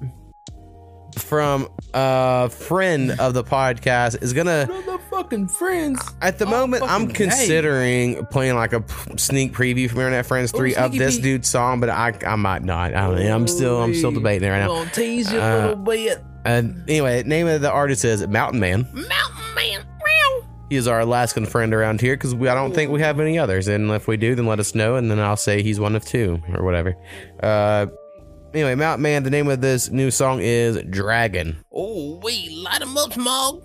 From a friend of the podcast. Is gonna Motherfucking friends. at the moment. I'm fucking considering playing like a sneak preview from Internet Friends Three of this dude's song, but I I might not. I don't know. I'm still I'm still debating right now. Gonna tease you a Uh, little bit. Uh, anyway, name of the artist is Mountain Man. Mountain man. He is our Alaskan friend around here because I don't think we have any others. And if we do, then let us know, and then I'll say he's one of two or whatever. Uh, anyway, Mount Man. The name of this new song is Dragon. Oh, wait, light him up, Smog.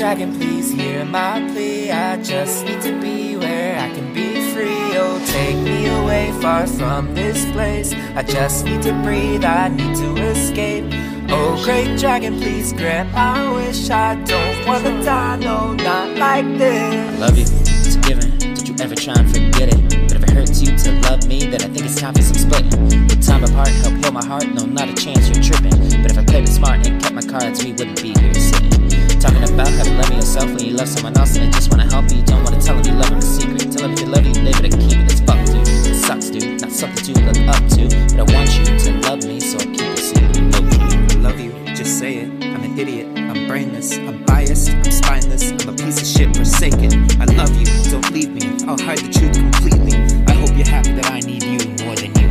Dragon, please hear my plea. I just need to be where I can be free. Oh, take me away far from this place. I just need to breathe, I need to escape. Oh, great dragon, please grant my wish. I don't wanna die, no, not like this. I love you, it's a given. Don't you ever try and forget it. But if it hurts you to love me, then I think it's time for some splitting. Put time apart, help heal my heart. No, not a chance, you're tripping. But if I played it smart and kept my cards, we wouldn't be here. Talking about how to love yourself when you love someone else and they just wanna help you. Don't wanna tell them you love in secret. Tell them if you love you, live it and keep it. It's fuck, dude. It sucks, dude. Not something to look up to. But I want you to love me, so I keep it secret. I love you, just say it. I'm an idiot, I'm brainless, I'm biased, I'm spineless, I'm a piece of shit forsaken. I love you, don't leave me, I'll hide the truth completely. I hope you're happy that I need you more than you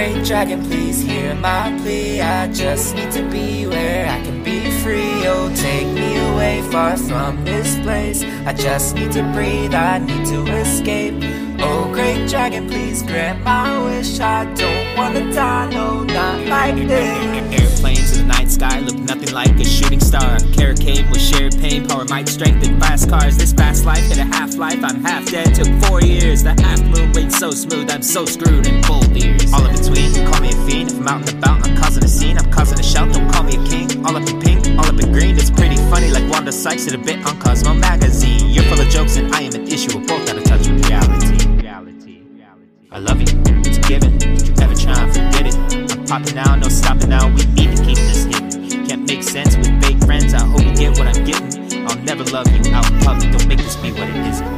great dragon, please hear my plea. I just need to be where I can be free. Oh, take me away far from this place. I just need to breathe, I need to escape. Oh, great dragon, please grant my wish. I don't wanna die, no, not like this. To the night sky look nothing like a shooting star. Carrot came with shared pain, power, might, strength, and fast cars. This fast life hit a half life. I'm half dead, took four years. The half moon rain so smooth, I'm so screwed in both ears. All in between, call me a fiend. If I'm out and about, I'm causing a scene. I'm causing a shout, don't call me a king. All up in pink, all up in green. It's pretty funny, like Wanda Sykes did a bit on Cosmo magazine. You're full of jokes, and I am an issue. We're both out of touch with reality. I love you, it's given. Popping now, no stopping now. We need to keep this hidden. Can't make sense with fake friends. I hope you get what I'm getting. I'll never love you out in public. Don't make this be what it isn't.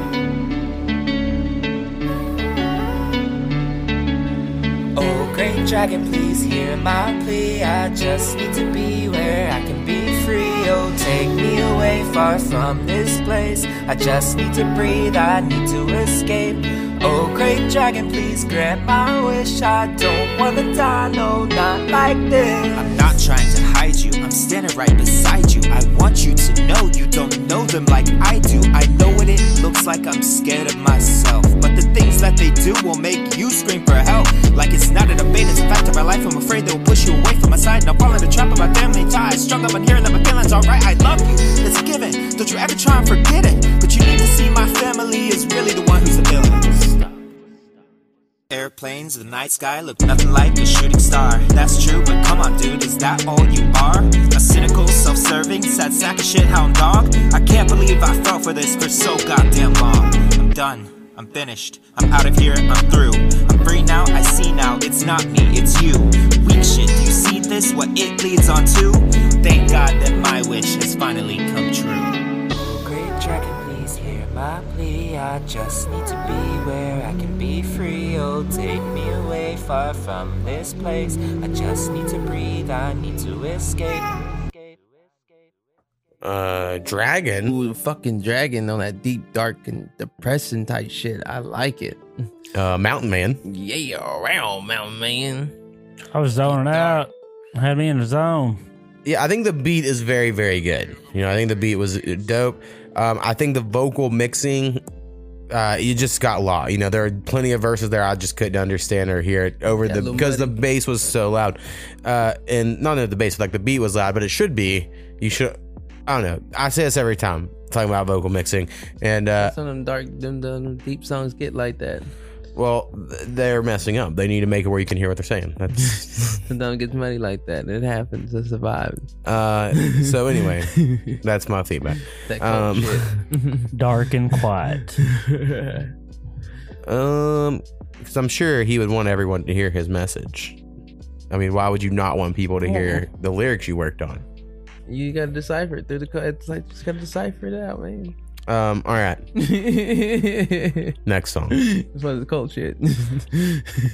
Oh, great dragon, please hear my plea. I just need to be where I can be free. Oh, take me away far from this place. I just need to breathe, I need to escape. Oh, great dragon, please grant my wish. I don't wanna die, no, not like this. I'm not trying to hide you, I'm standing right beside you. I want you to know you don't know them like I do. I know what it looks like, I'm scared of myself. But the things that they do will make you scream for help. Like it's not a debate, it's a fact of my life. I'm afraid they will push you away from my side. And I'll fall in the trap of my family ties. Struggle on hearing that my feelings alright. I love you, it's a given. Don't you ever try and forget it. But you need to see my family is really the one who's the villain. Airplanes, the night sky look nothing like a shooting star. That's true, but come on, dude, is that all you are? A cynical, self serving, sad sack of shit hound dog? I can't believe I fell for this for so goddamn long. I'm done. I'm finished. I'm out of here. I'm through. I'm free now. I see now. It's not me. It's you. Weak shit. Do you see this? What it leads on to? Thank God that my wish has finally come true. Great dragon, please hear my plea. I just need to be where I can be free. Oh, take me away far from this place. I just need to breathe, I need to escape. Uh, dragon. Ooh, fucking dragon on that deep, dark, and depressing type shit. I like it. Uh, Mountain Man. Yeah, around mountain man. I was zoning out. Had me in the zone. Yeah, I think the beat is very, very good. You know, I think the beat was dope. Um, I think the vocal mixing, uh, you just got lost. You know, there are plenty of verses there I just couldn't understand or hear it over Yeah, the because the bass was so loud. Uh, and not only the bass, like the beat was loud, but it should be. You should. I don't know. I say this every time talking about vocal mixing, and uh, Some of them dark, them, them deep songs get like that. Well, they're messing up. They need to make it where you can hear what they're saying. That's Sometimes it gets money like that. It happens. It survives. uh. So anyway, that's my feedback. That kind of Um, Dark and quiet. Um, because I'm sure he would want everyone to hear his message. I mean, why would you not want people to hear the lyrics you worked on? You gotta decipher it through the. co- It's like just gotta decipher it out, man. Um, all right. Next song. This one's cold shit.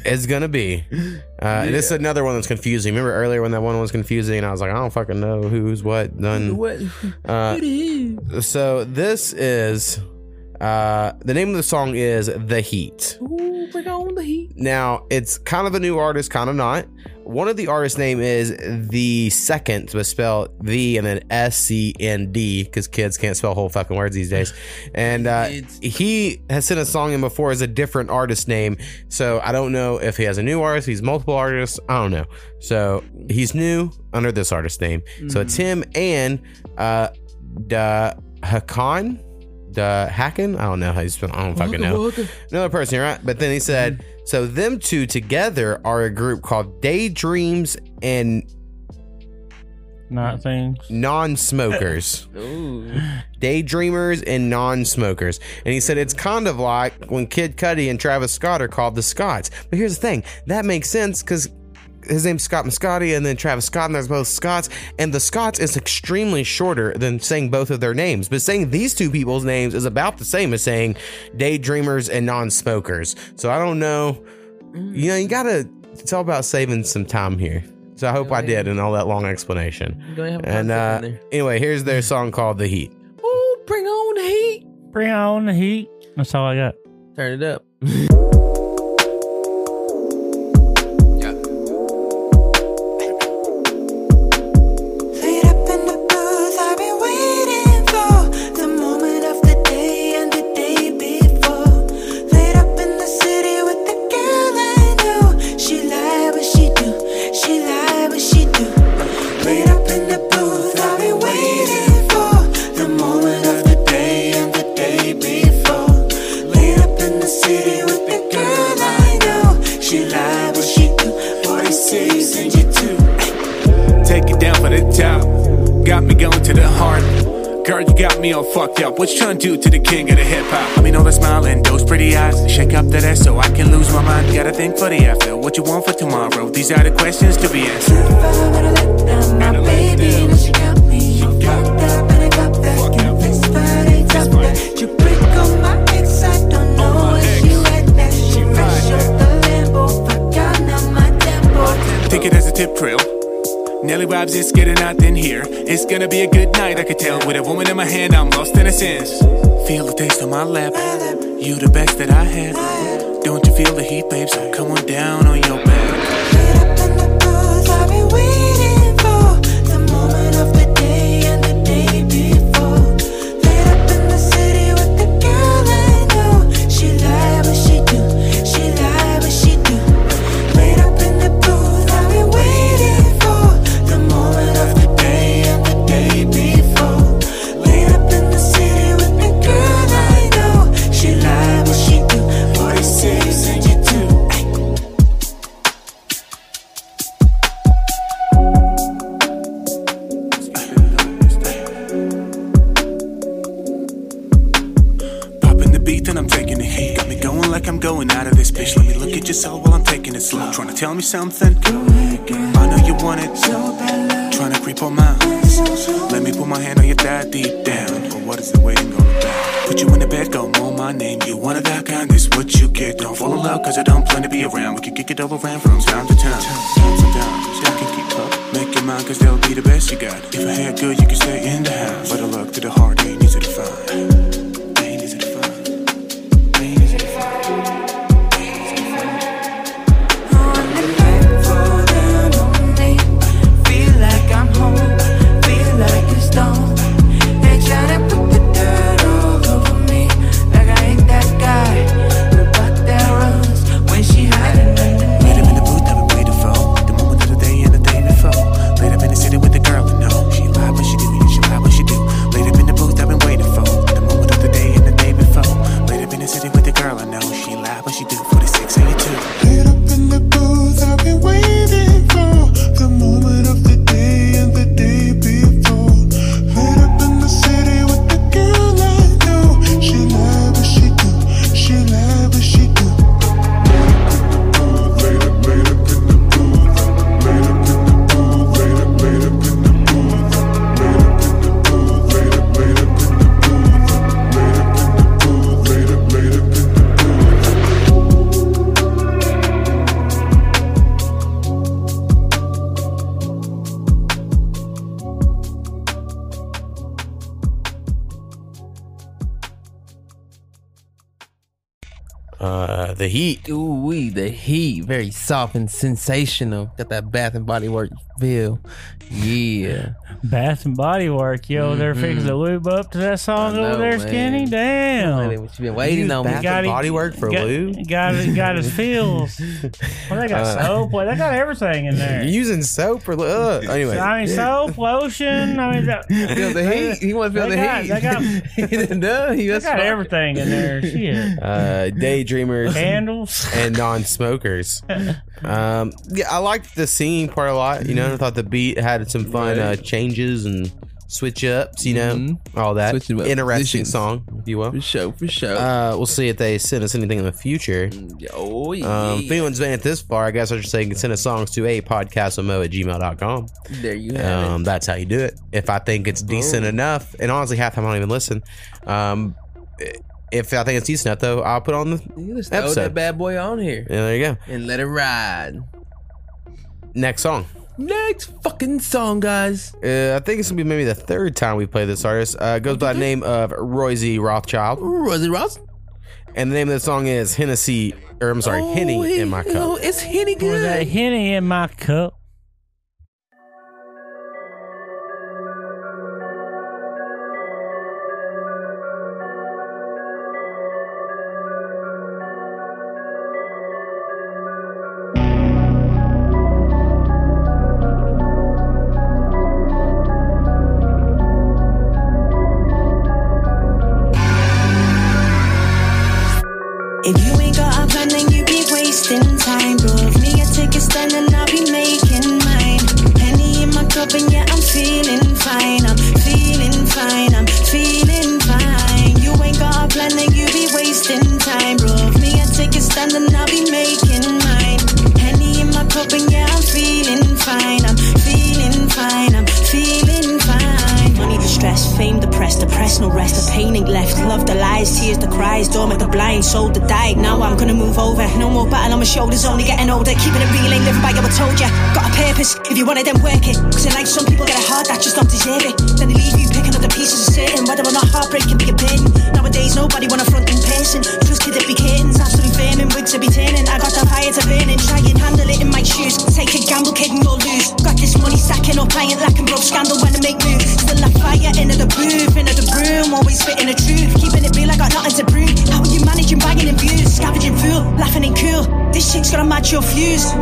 It's gonna be. Uh, and this is another one that's confusing. Remember earlier when that one was confusing, and I was like, I don't fucking know who's what done. What? Uh, so this is uh, the name of the song is "The Heat." Ooh, bring on the heat. Now it's kind of a new artist, kind of not. One of the artists' name is the second, but spelled the and then S C N D because kids can't spell whole fucking words these days. And uh, he has sent a song in before as a different artist name, so I don't know if he has a new artist, he's multiple artists. I don't know. So he's new under this artist name. So it's him and uh, the Hakan. The Hacken, I don't know how you spell. I don't fucking know another person, right? But then he said, so them two together are a group called Daydreams and Not things. Non-smokers. Ooh. Daydreamers and non-smokers. And he said it's kind of like when Kid Cudi and Travis Scott are called the Scotts. But here's the thing, that makes sense because his name's Scott Mescudi and then Travis Scott, and there's both Scotts. And the Scotts is extremely shorter than saying both of their names. But saying these two people's names is about the same as saying daydreamers and non-smokers. So I don't know. You know, you gotta. It's all about saving some time here. So I hope I did in all that long explanation. You gonna have a And uh, concept in there. anyway, here's their song called "The Heat." Ooh, bring on the heat. Bring on the heat. That's all I got. Turn it up. around Very soft and sensational. Got that Bath and Body Works feel. Yeah. Bath and Body Work, yo, they're fixing to lube up to that song Mm-hmm. Over know, there, man. Skinny. Damn. What you been waiting Use on? Bath and him- Body Work for got, lube. Got, got his feels. Well, they got Uh, soap. Well, they got everything in there. Using soap or uh, anyway? I mean, soap, lotion. I mean, that, Feel the heat. He want to feel they the got, heat. They got, he didn't know. He they got everything in there. Shit. uh, daydreamers Candles. and non-smokers. Um, yeah, I liked the singing part a lot. You know, I thought the beat had some fun uh, changes and switch ups. You know, all that interesting song, if you will. For sure, for sure. Uh, we'll see if they send us anything in the future. oh, yeah. Um, if anyone's made it this far, I guess I should say you can send us songs to a podcastamo at gmail.com. there you have Um, that's how you do it. If I think it's decent Oh. enough, and honestly, half time I don't even listen. Um, if I think it's decent enough, though, I'll put on the it. You just throw that bad boy on here Yeah, there you go. and let it ride. Next song. Next fucking song, guys. Uh, I think it's gonna be maybe the third time we play this artist. Uh, it goes by the name of Royzy Rothchild, Rosie Ross. and the name of the song is Hennessy, or I'm sorry, Oh, Henny he- in my cup. Oh, it's Henny Was that good. henny in my cup? You want it, then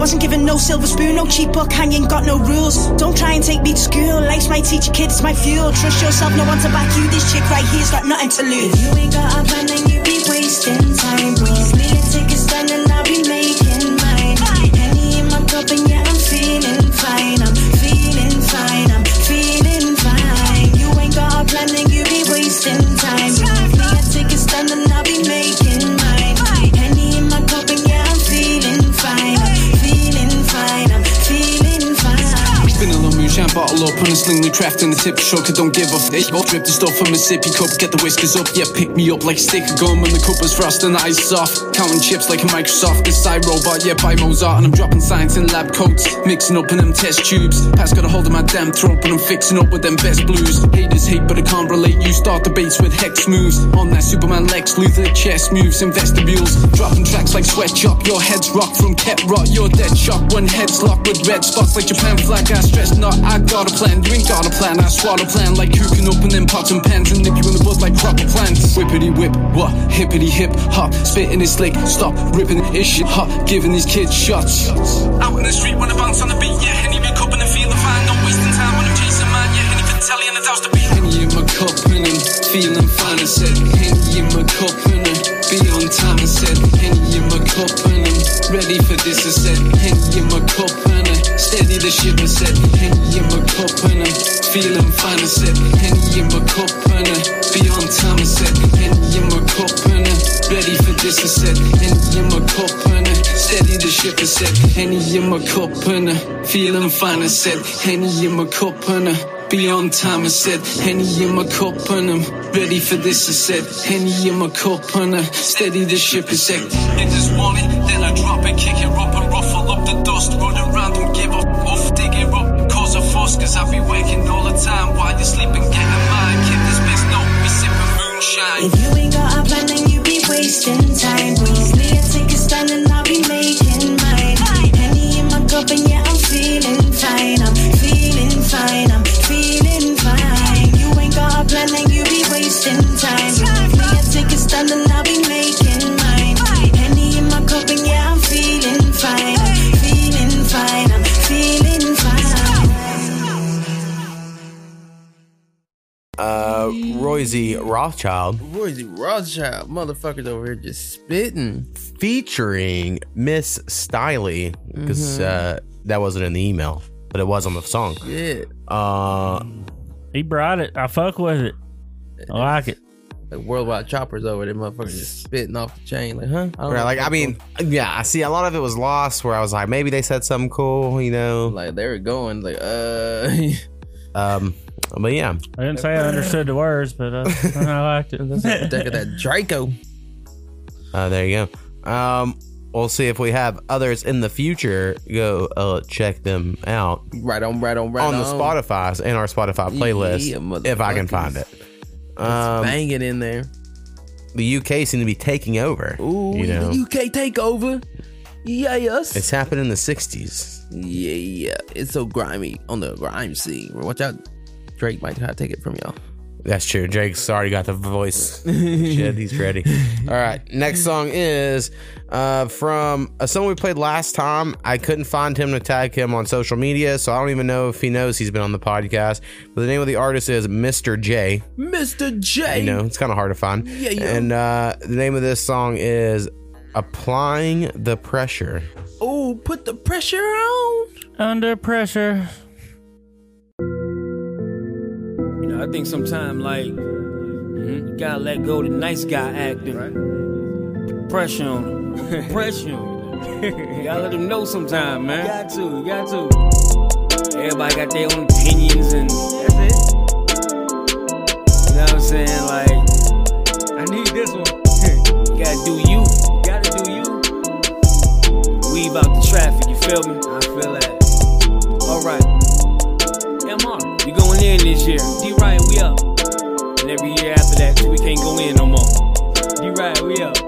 Wasn't given no silver spoon, no cheap book, hanging, got no rules. Don't try and take me to school. Life's my teacher, kids, my fuel. Trust yourself, no one to back you. This chick right here's got nothing to lose. If you ain't got a plan, then you be wasting time, bro. Up on a sling with craft in the tip shook. I don't give a f. I'll drip the stuff from a sippy cup, get the whiskers up. Yeah, pick me up like stick of gum and the cup is frost and ice soft. Counting chips like a Microsoft. This side robot, yeah, by Mozart. And I'm dropping science in lab coats, mixing up in them test tubes. Pass got a hold of my damn throat, but I'm fixing up with them best blues. Haters hate, but I can't relate. You start the debates with hex moves. On that Superman Lex Luthor chess moves in vestibules. Dropping tracks like sweatshop. Your head's rock from ket rot. You're dead shock when heads locked with red spots like Japan flag. I stress not. I got a plan. You ain't got a plan. I swallow plan like cooking can open them pots and pans and nip you in the buzz like proper plants. Whippity whip, what? Hippity hip hop. Spitting it slick. Stop ripping this shit hot. Giving these kids shots. Out in the street when I bounce on the beat. Yeah, Henny me cup and feel the fine. Not wasting time when I'm chasing man. Yeah, Henny for telly and the douse to beat. Henny in my cup and I'm feeling fine. I said Henny in my cup be on time. I said Henny in my cup and I'm ready for this. I said Henny in my cup and I steady the ship. I said Henny in my cup and I'm feeling fine. I said Henny in my cup and I be on time. I said Henny in my cup and I'm ready for this. I said Henny in my cup and I steady the ship. I said Henny in my cup and I feeling fine. I said Henny in my cup and I be on time. I said, Henny in my cup and I'm ready for this. I said, Henny in my cup and I steady the ship. I said, I just want it, then I drop it, kick it up and ruffle up the dust. Running around don't give up, off, dig it up, cause a fuss, cause I be waking all the time. While you're sleeping, get a mind, keep this best note, be sipping moonshine. If you ain't got a plan, then you be wasting time. Please take a stand and I'll be making mine. Henny in my cup and yeah, I'm feeling fine. I'm feeling fine. I'm Royce you be wasting time. Give me a ticket stand and I'll be making mine. Penny in my cup and yeah, I'm feeling fine. Uh, Rothchild Royzy Rothchild, motherfuckers over here just spitting. featuring Miss Stylie because mm-hmm. uh, that wasn't in the email, but it was on the song. Yeah. Uh, he brought it. I fuck with it. I like it. Like worldwide choppers over there, motherfuckers just spitting off the chain. Like, huh? I don't right, know like I mean, yeah, I see a lot of it was lost where I was like, maybe they said something cool, you know. Like they were going like, uh, um, but yeah, I didn't say I understood the words, but uh, I liked it. Look at that Draco. Uh, there you go. Um, we'll see if we have others in the future. Go uh, check them out. Right on, right on, right on the on. Spotify's in our Spotify playlist Yeah, if I can find it. Um, banging in there. the UK seem to be taking over. Ooh, you know, the UK takeover. Yeah, yes. it's happened in the '60s. Yeah, yeah. It's so grimy on the grime scene. Watch out. Drake might try to take it from y'all. That's true. Drake's already got the voice. Shit, he's ready. All right. Next song is uh, from a song we played last time. I couldn't find him to tag him on social media, so I don't even know if he knows he's been on the podcast. But the name of the artist is Mr. J. Mr. J. You know, it's kind of hard to find. Yeah, yeah. And uh, the name of this song is Applying the Pressure. Oh, put the pressure on. Under pressure. I think sometimes like mhm, you gotta let go of the nice guy acting. Pressure on him. Pressure on him. you gotta let him know sometime, man. You got to, you got to. Everybody got their own opinions and that's it. You know what I'm saying? Like, I need this one. you gotta do you. You gotta do you. Weave out the traffic, you feel me? I feel that. Can't go in no more. D right, we up.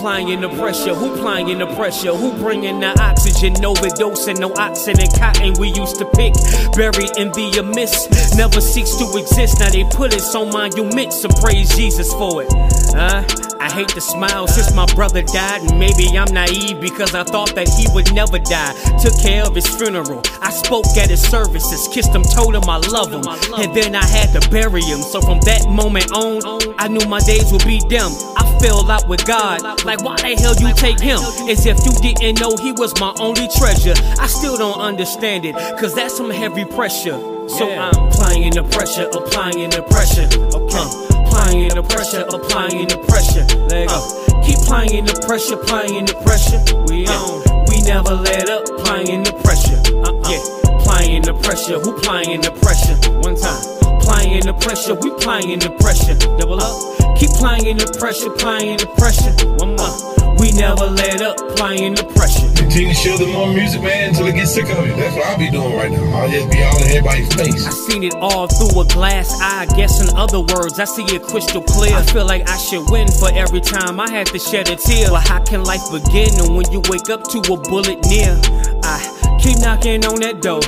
Applying the pressure. Who applying the pressure? Who bringing the oxygen? Overdosing, no oxen and cotton we used to pick. Buried in the abyss, never cease to exist. Now they put us on monuments and praise Jesus for it. Huh? I hate to smile since my brother died, and maybe I'm naive because I thought that he would never die. Took care of his funeral. I spoke at his services, kissed him, told him I love him, and then I had to bury him. So from that moment on, I knew my days would be dim. I fell out with God, like why the hell you take him? As if you didn't know he was my only treasure. I still don't understand it, cause that's some heavy pressure. So I'm applying the pressure, applying the pressure. Okay. Applying the pressure, applying the pressure. Uh, keep applying the pressure, applying the pressure. We on, we never let up. Applying the pressure. Uh, yeah, applying the pressure. Who applying the pressure? One time. Applying the pressure, we applying the pressure. Double up. Keep applying the pressure, applying the pressure. One more. We never let up. Applying the pressure. Continue to show them more music, man, until they get sick of it. That's what I'll be doing right now. I'll just be all in everybody's face. I seen it all through a glass eye. Guess in other words, I see it crystal clear. I feel like I should win for every time I had to shed a tear. But how can life begin when you wake up to a bullet near? I keep knocking on that door.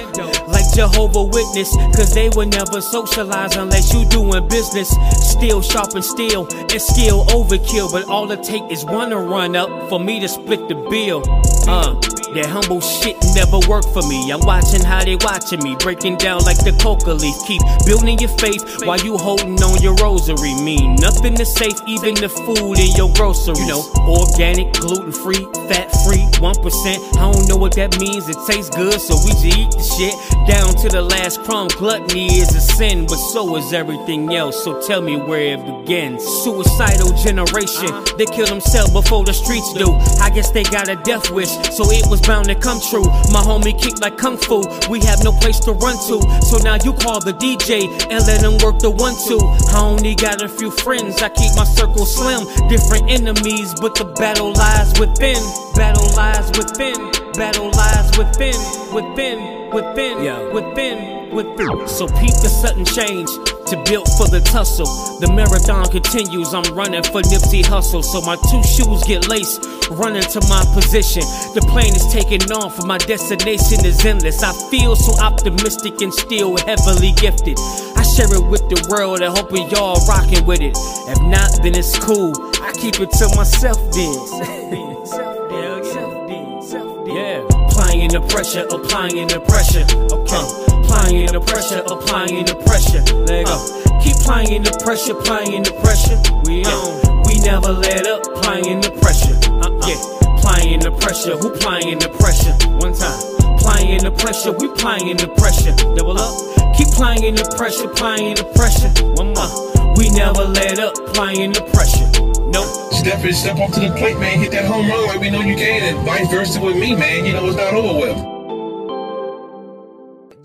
Jehovah Witness, cause they will never socialize unless you doing business. Still sharp and steel, and skill overkill. But all it take is one to run up for me to split the bill. Uh, that humble shit never worked for me. I'm watching how they watching me, breaking down like the coca leaf. Keep building your faith while you holding on your rosary. Mean nothing is safe, even the food in your groceries. You know, organic, gluten free, fat free, 1%. I don't know what that means. It tastes good, so we just eat the shit down to the last crumb. Gluttony is a sin, but so is everything else. So tell me where it begins. Suicidal generation, they kill themselves before the streets do. I guess they got a death wish, so it was bound to come true. My homie kick like kung fu. We have no place to run to, so now you call the DJ and let him work the one two. I only got a few friends, I keep my circle slim. Different enemies, but the battle lies within. Battle lies within. Battle lies within. Within. Within. Yeah. Within. Within. So peep the sudden change to build for the tussle. The marathon continues. I'm running for Nipsey Hussle, so my two shoes get laced. Running to my position. The plane is taking off. My destination is endless. I feel so optimistic and still heavily gifted. I share it with the world and hoping y'all rocking with it. If not, then it's cool. I keep it to myself then. Yeah. Applying the pressure, applying the pressure. Okay. Applying the pressure, applying the pressure. Let go. Keep applying the pressure, applying the pressure. We on. We never let up, applying the pressure. Uh, yeah, applying the pressure. Who applying the pressure? One time. Applying the pressure, we applying the pressure. Double up. Keep applying the pressure, applying the pressure. One more. We never let up, applying the pressure. Nope. Step it, step up to the plate, man. Hit that home run like we know you can, and vice versa with me, man. You know it's not over with.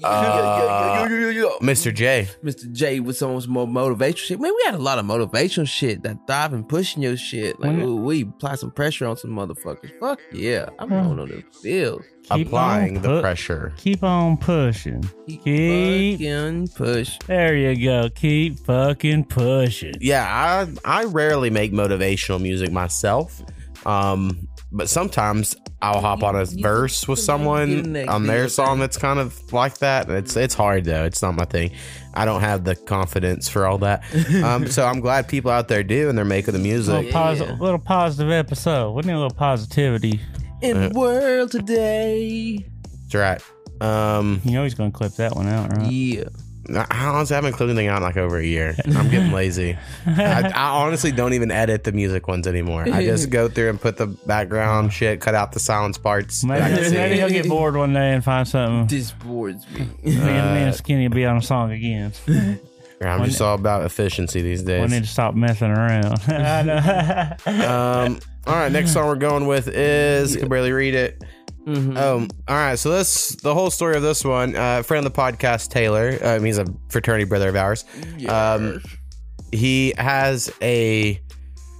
Uh, Mr. J. Mr. J with some more motivational shit. Man, we had a lot of motivational shit that thrive and pushing your shit. Like, ooh, we apply some pressure on some motherfuckers. Fuck yeah. I'm going on the field. Keep Applying on the pressure. Keep on pushing. Keep, fucking push. There you go. Keep fucking pushing. Yeah, I I rarely make motivational music myself. Um, but sometimes I'll hop on a verse with someone on their song that's kind of like that. It's it's hard though. It's not my thing. I don't have the confidence for all that. Um, so I'm glad people out there do, and they're making the music. Little, posi- little positive episode. We need a little positivity. In the world today. That's right. Um, you know he's gonna clip that one out, right? Yeah. I honestly haven't clipped anything out in like over a year. I'm getting lazy. I, I honestly don't even edit the music ones anymore. I just go through and put the background shit, cut out the silence parts. that Maybe, maybe he'll get bored one day and find something. This boards me. Me and, me Uh, and Skinny will be on a song again. I'm just all about efficiency these days. We days. need to stop messing around. I know. um, all right, next song we're going with is you can barely read it. Mm-hmm. Um, all right, so this the whole story of this one. Uh, friend of the podcast, Taylor. Um, he's a fraternity brother of ours. Um, he has a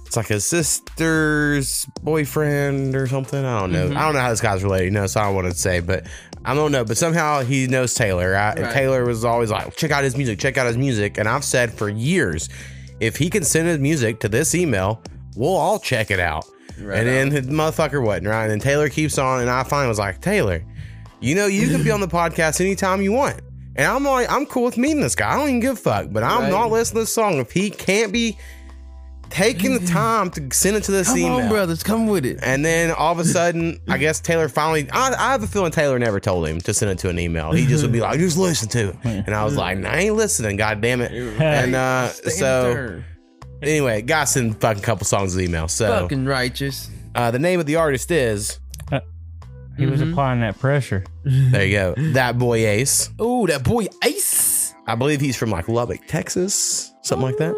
it's like his sister's boyfriend or something. I don't know. Mhm. I don't know how this guy's related. You know, so I don't want to say, but I don't know. But somehow he knows Taylor. Right? And Right. Taylor was always like, check out his music, check out his music. And I've said for years, if he can send his music to this email, we'll all check it out. Right and then the motherfucker wasn't right. And then Taylor keeps on, and I finally was like, Taylor, you know, you can be on the podcast anytime you want. And I'm like, I'm cool with meeting this guy. I don't even give a fuck. But I'm Right. not listening to this song if he can't be taking the time to send it to this Come email. on, brothers. Come with it. And then all of a sudden, I guess Taylor finally. I, I have a feeling Taylor never told him to send it to an email. He just would be like, "Just listen to it," and I was like, "I ain't listening. God damn it!" And uh, so anyway, got sent fucking couple songs of email. So Fucking righteous. uh, the name of the artist is. he was Mm-hmm. applying that pressure. There you go. That boy Ace. Oh, that boy Ace. I believe he's from like Lubbock, Texas, something like that.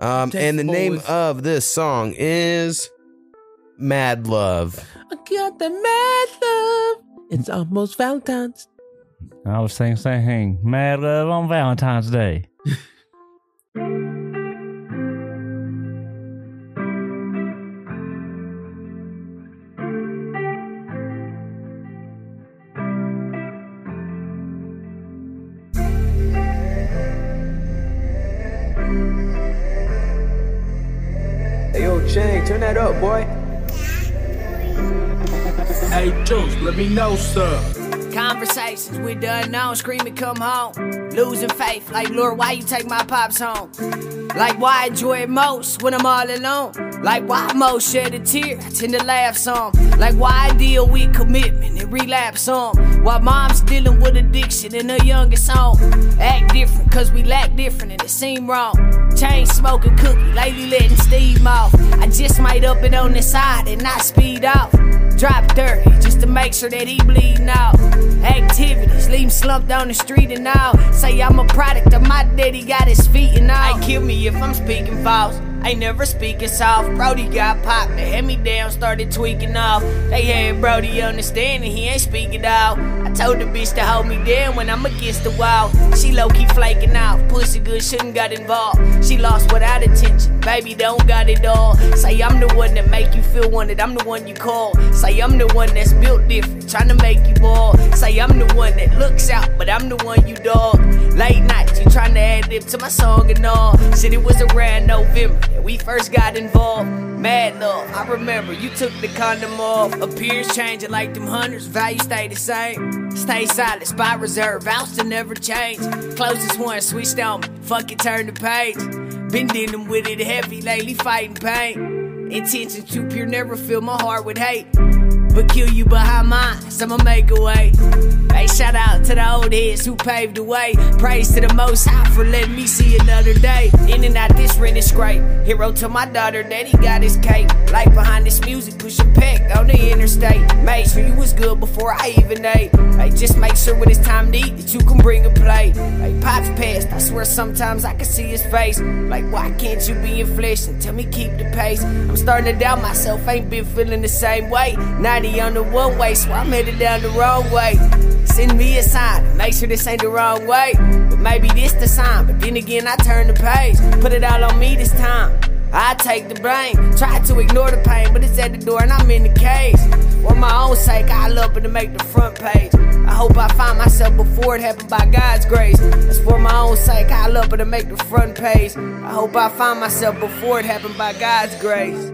Um, and the name boys. of this song is Mad Love. I got the mad love. It's almost Valentine's. I was saying same thing. Mad love on Valentine's Day. Chang, turn that up, boy. Hey, Juice, let me know, sir. Conversations with the unknown, screaming, come home. Losing faith, like, Lord, why you take my pops home? Like, why I enjoy it most when I'm all alone? Like, why I most shed a tear? I tend to laugh some. Like, why I deal with commitment and relapse some? While mom's dealing with addiction in her youngest home. Act different, cause we lack different and it seem wrong. Chain smoking cookie, lately letting steam off. I just might up it on the side and not speed off. Drop 30 just to make sure that he bleeding out. Activities, leave him slumped on the street and all. Say I'm a product of my daddy, got his feet and all. I kill me if I'm speaking false. Ain't never speaking soft. Brody got popped, they had me down, started tweaking off. They had Brody understanding he ain't speaking out. I told the bitch to hold me down when I'm against the wall. She low key flaking out, pussy good, shouldn't got involved. She lost without attention, baby don't got it all. Say I'm the one that make you feel wanted, I'm the one you call. Say I'm the one that's built different, trying to make you ball. Say I'm the one that looks out, but I'm the one you dog. Late nights, you trying to add lip to my song and all. Said it was around November that we first got involved. Mad love, I remember you took the condom off. Appears changing like them hundreds, value stay the same. Stay silent, spot reserve, vows to never change. Closest one switched on me, fuck it, turn the page. Been dealing with it heavy lately, fighting pain. Intentions too pure, never fill my heart with hate. but kill you behind mine. So I'ma make a way. Hey, shout out to the old heads who paved the way. Praise to the Most High for letting me see another day. In and out this rent is scrape. Hero to my daughter, daddy got his cake. Life behind this music, pushing peck on the interstate. Made sure you was good before I even ate. Hey, just make sure when it's time to eat that you can bring a plate. Hey, Pops passed, I swear sometimes I can see his face. Like, why can't you be in flesh and tell me keep the pace? I'm starting to doubt myself, ain't been feeling the same way. 90 on the one way, so I'm headed down the wrong way. Send me a sign, make sure this ain't the wrong way. But maybe this the sign, but then again I turn the page. Put it all on me this time. I take the blame, try to ignore the pain, but it's at the door and I'm in the cage. For my own sake, I love it to make the front page. I hope I find myself before it happened by God's grace. It's for my own sake, I love it to make the front page. I hope I find myself before it happened by God's grace.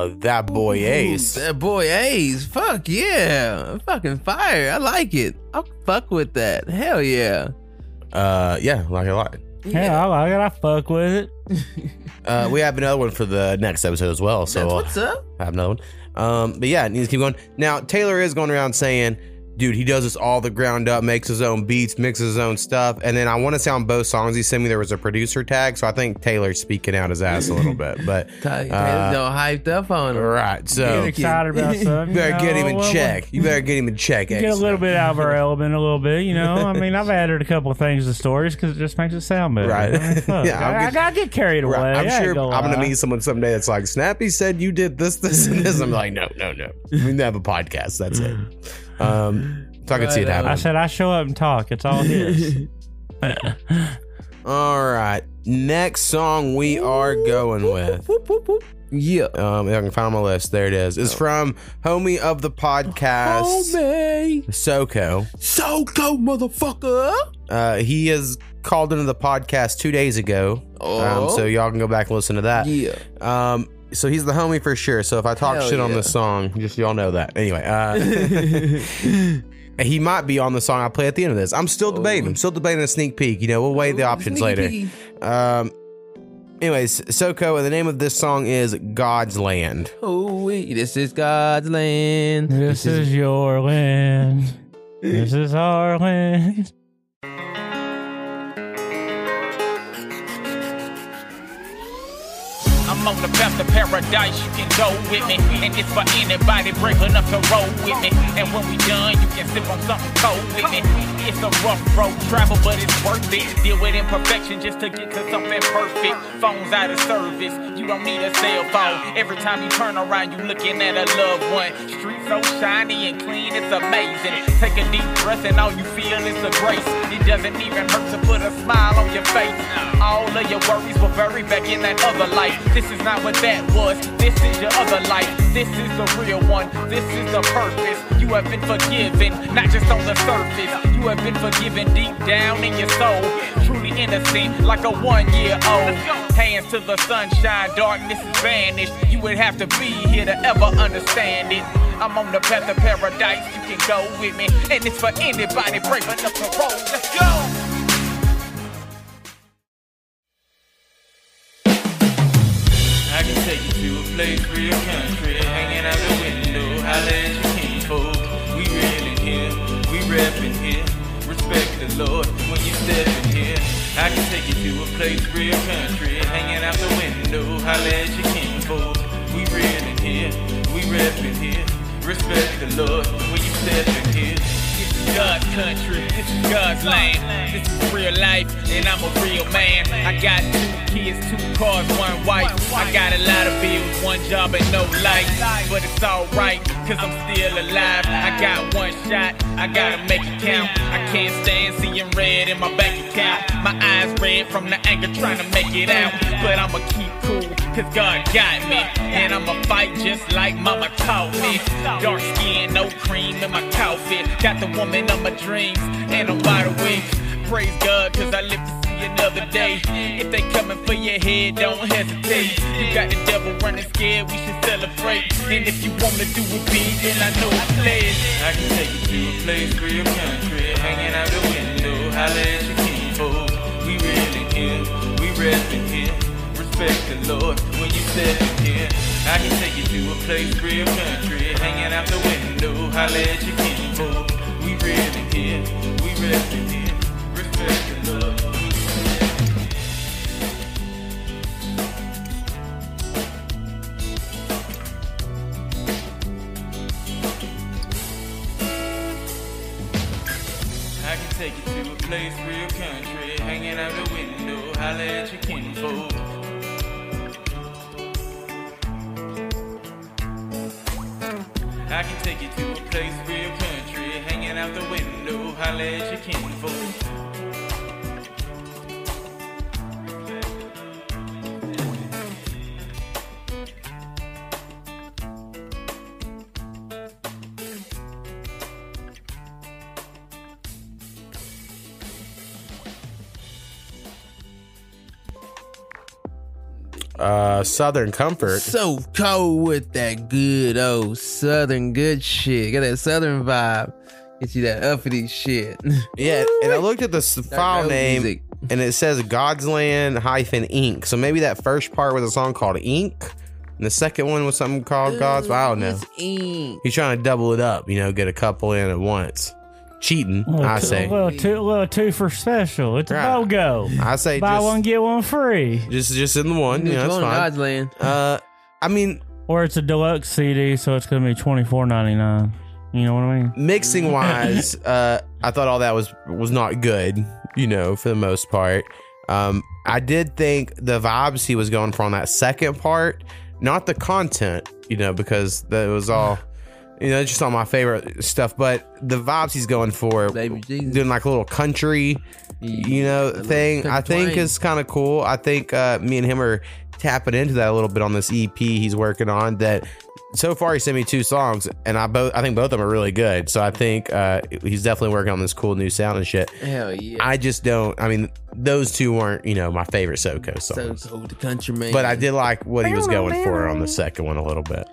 Uh, that boy Ace. That boy Ace. Fuck yeah. Fucking fire. I like it. I'll fuck with that. Hell yeah. Uh, yeah, like a lot. Yeah, I like it. I fuck with it. Uh, we have another one for the next episode as well. So That's what's up. I have another one. Um, but yeah, it needs to keep going. Now Taylor is going around saying, "Dude, he does this all the ground up, makes his own beats, mixes his own stuff." And then I want to say on both songs he sent me there was a producer tag, so I think Taylor's speaking out his ass a little bit. But Taylor's uh, all hyped up on him. right, so Get excited about something. you better you get him in well, check. You better get him in check. Get a little bit out of our element, a little bit, you know. I mean, I've added a couple of things to stories because it just makes it sound better. Right. I, mean. Yeah, I'll I, get- I get carried away. Right. I'm I sure gonna I'm gonna meet someone someday that's like, Snappy said you did this, this, and this. I'm like, no, no, no. We need to have a podcast. That's it. Um, so I can see it happen. I said I show up and talk. It's all his. All right. Next song we are going with. Yeah. Um, if I can find my list. There it is. It's from homie of the podcast, Homie. SoCo. SoCo, motherfucker. Uh, he has called into the podcast two days ago. Oh. Um, so y'all can go back and listen to that. Yeah. Um, so he's the homie for sure. So if I talk Hell shit on yeah. this song, just y'all know that. Anyway, uh, he might be on the song I play at the end of this. I'm still debating. I'm still debating a sneak peek. You know, we'll weigh the options later. Um, anyways, SoCo, and the name of this song is God's Land. Oh, wait. This is God's land. This is your land. This is our land. I'm on the path to paradise, you can go with me. And it's for anybody brave enough to roll with me. And when we done, you can sip on something cold with me. It's a rough road travel, but it's worth it. Deal with imperfection just to get to something perfect. Phones out of service, you don't need a cell phone. Every time you turn around, you looking at a loved one. Street so shiny and clean, it's amazing. Take a deep breath and all you feel is the grace. It doesn't even hurt to put a smile on your face. All of your worries were buried back in that other life. This is not what that was. This is your other life. This is the real one. This is the purpose. You have been forgiven, not just on the surface. You have been forgiven deep down in your soul. Truly innocent, like a one year old. Hands to the sunshine, darkness is vanished. You would have to be here to ever understand it. I'm on the path to paradise, you can go with me. And it's for anybody brave enough to roll. Let's go! I can take you to a place real country, hanging out the window, holla at your kinfolk. We real in here, we reppin' here. Respect the Lord when you step in here. I can take you to a place real country, hanging out the window, holla at your kinfolk. We real in here, we reppin' here. Respect the Lord when you step in here. God's country, this is God's land. This is real life, and I'm a real man. I got two kids, two cars, one wife. I got a lot of bills, one job, and no life. But it's alright, cause I'm still alive. I got one shot, I gotta make it count. I can't stand seeing red in my bank account. My eyes red from the anger trying to make it out. But I'ma keep cool, cause God got me. And I'ma fight just like mama taught me. Dark skin, no cream in my coffee. Got the woman of my dreams, and I'm wide awake. praise God, cause I live to see another day. If they coming for your head, don't hesitate. You got the devil running scared, we should celebrate. And if you wanna do it big, then I know it's pledge. I can take you to a place real country, hanging out the window, holla at your kinfolk. We really here, we resting here. Respect the Lord when you step in here. I can take you to a place real country, hanging out the window, holla at your kinfolk. Really here, we resting here. Respect the I can take you to a place real country, hanging out the window, at your. I can take you to a place real country, hanging out the window, holla at your kinfolk. Uh, Southern Com4rt. So cold with that good old southern good shit. Got that southern vibe. Get you that uppity shit. Yeah, and I looked at the s- file name, music. and it says Godsland hyphen Inc. So maybe that first part was a song called Ink, and the second one was something called Gods. I don't know. Ink. He's trying to double it up, you know, get a couple in at once. Cheating, Well, I two- say. Well, two, well, two for special. It's a Right. BOGO. I say Buy just, one, get one free. just just in the one. Just Yeah, that's fine. Godsland. Uh, I mean, Or it's a deluxe CD, so it's going to be twenty four ninety nine. You know what I mean? mixing wise, uh, I thought all that was was not good. You know, for the most part. Um, I did think the vibes he was going for on that second part, not the content. You know, because that was all. You know, it's just all my favorite stuff, but the vibes he's going for, doing like a little country, you know, thing, I think is kind of cool. I think uh, me and him are tapping into that a little bit on this EP he's working on. That so far he sent me two songs, and I both I think both of them are really good. So I think uh, he's definitely working on this cool new sound and shit. Hell yeah. I just don't. I mean, those two weren't you know my favorite SoCo So songs, cold, the country man. but I did like what he was going for on the second one a little bit.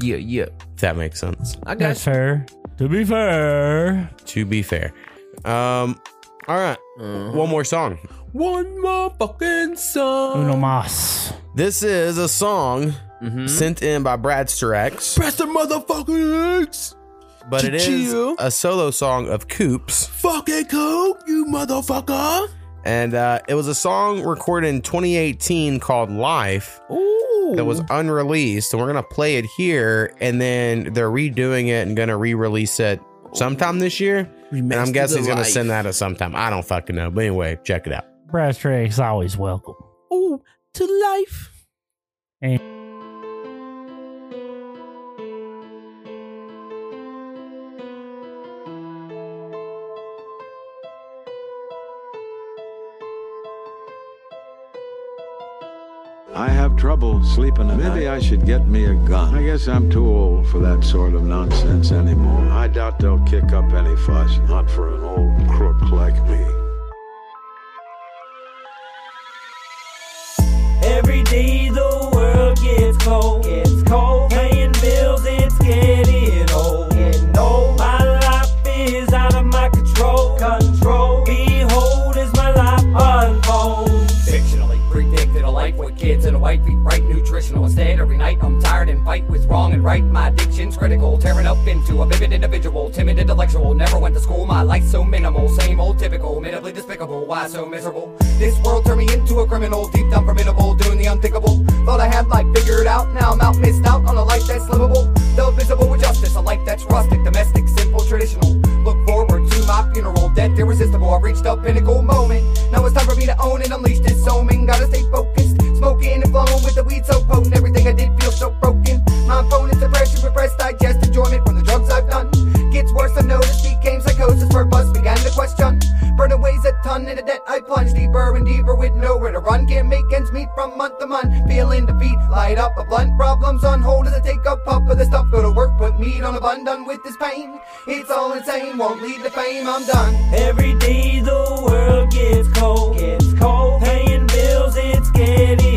Yeah, yeah. If that makes sense. I got That's fair. To be fair, To be fair, um, all right, Uh-huh. one more song. one more fucking song. uno mas. This is a song sent in by Brad Sturex, Press the motherfucking X. but it is a solo song of Coops. Fucking coke, you motherfucker. And uh, it was a song recorded in 2018 called Life Ooh. that was unreleased. And we're going to play it here. And then they're redoing it and going to re release it sometime this year. and I'm guessing he's going to send that at sometime. I don't fucking know. But anyway, check it out. Brad Strake's always welcome. Ooh, to life. And I have trouble sleeping at Maybe I should get me a gun. I guess I'm too old for that sort of nonsense anymore. I doubt they'll kick up any fuss, not for an old crook like me. Fight with wrong and right. My addiction's critical. Tearing up into a vivid individual. Timid intellectual. Never went to school. My life so minimal. Same old typical. Minimally despicable. Why so miserable? This world turned me into a criminal. Deep down formidable. Doing the unthinkable. Thought I had life figured out. Now I'm out missed out on a life that's livable. The visible with justice. A life that's rustic domestic simple traditional. Look forward to my funeral. Death irresistible. I've reached a pinnacle moment. Now it's time for me to own and unleash this omen. Gotta stay focused. Smoking and flowing with the weed so potent. Everything run can't make ends meet from month to month. Feeling defeat light up a blunt. Problems on hold as I take a puff of the stuff. Go to work put meat on a bun done with this pain. It's all insane won't lead to fame I'm done. Every day the world world gets cold. Gets cold. Paying bills, it's getting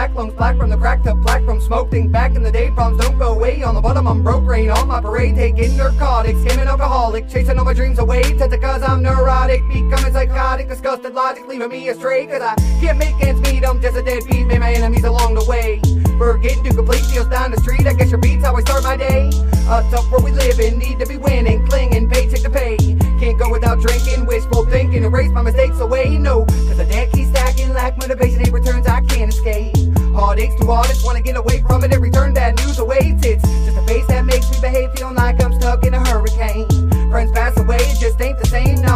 back. Lungs black from the crack to black from smoke. Think back in the day, problems don't go away. On the bottom, I'm broke. Rain on my parade. Taking narcotics. Came an alcoholic. Chasing all my dreams away. Tend cause I'm neurotic. Becoming psychotic. Disgusted logic. Leaving me astray. Cause I can't make ends meet. I'm just a deadbeat. Made my enemies along the way. Forgetting to complete deals down the street. I guess your beats how I start my day. A tough world we live in. Need to be winning. Clinging. Paycheck to pay. Go without drinking. Wishful thinking. Erase my mistakes away. No. Cause the deck keeps stacking. Lack motivation. It returns. I can't escape. Heartaches too hardest. Wanna get away from it. Every turn that news awaits. It's just a face that makes me behave. Feeling like I'm stuck in a hurricane. Friends pass away. It just ain't the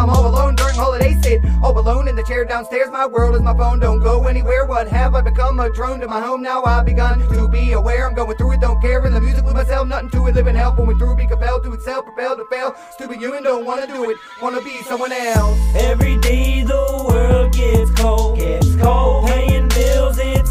I'm all alone during holiday sit. All alone in the chair downstairs. My world is my phone. Don't go anywhere. What have I become? A drone to my home. Now I've begun to be aware. I'm going through it. Don't care. In the music with myself. Nothing to it. Living hell. When we through. Be compelled to excel. Propelled to fail. Stupid human. Don't wanna do it. Wanna be someone else. Every day the world gets cold. Gets cold. Paying bills, it's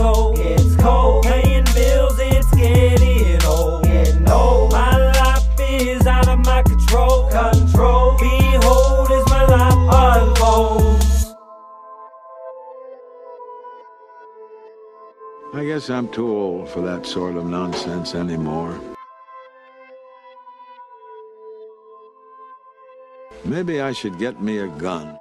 cold. Gets cold. Paying bills, it's getting old. Getting old. My life is out of my control. Control. Behold, is my life unfolds. I guess I'm too old for that sort of nonsense anymore. Maybe I should get me a gun.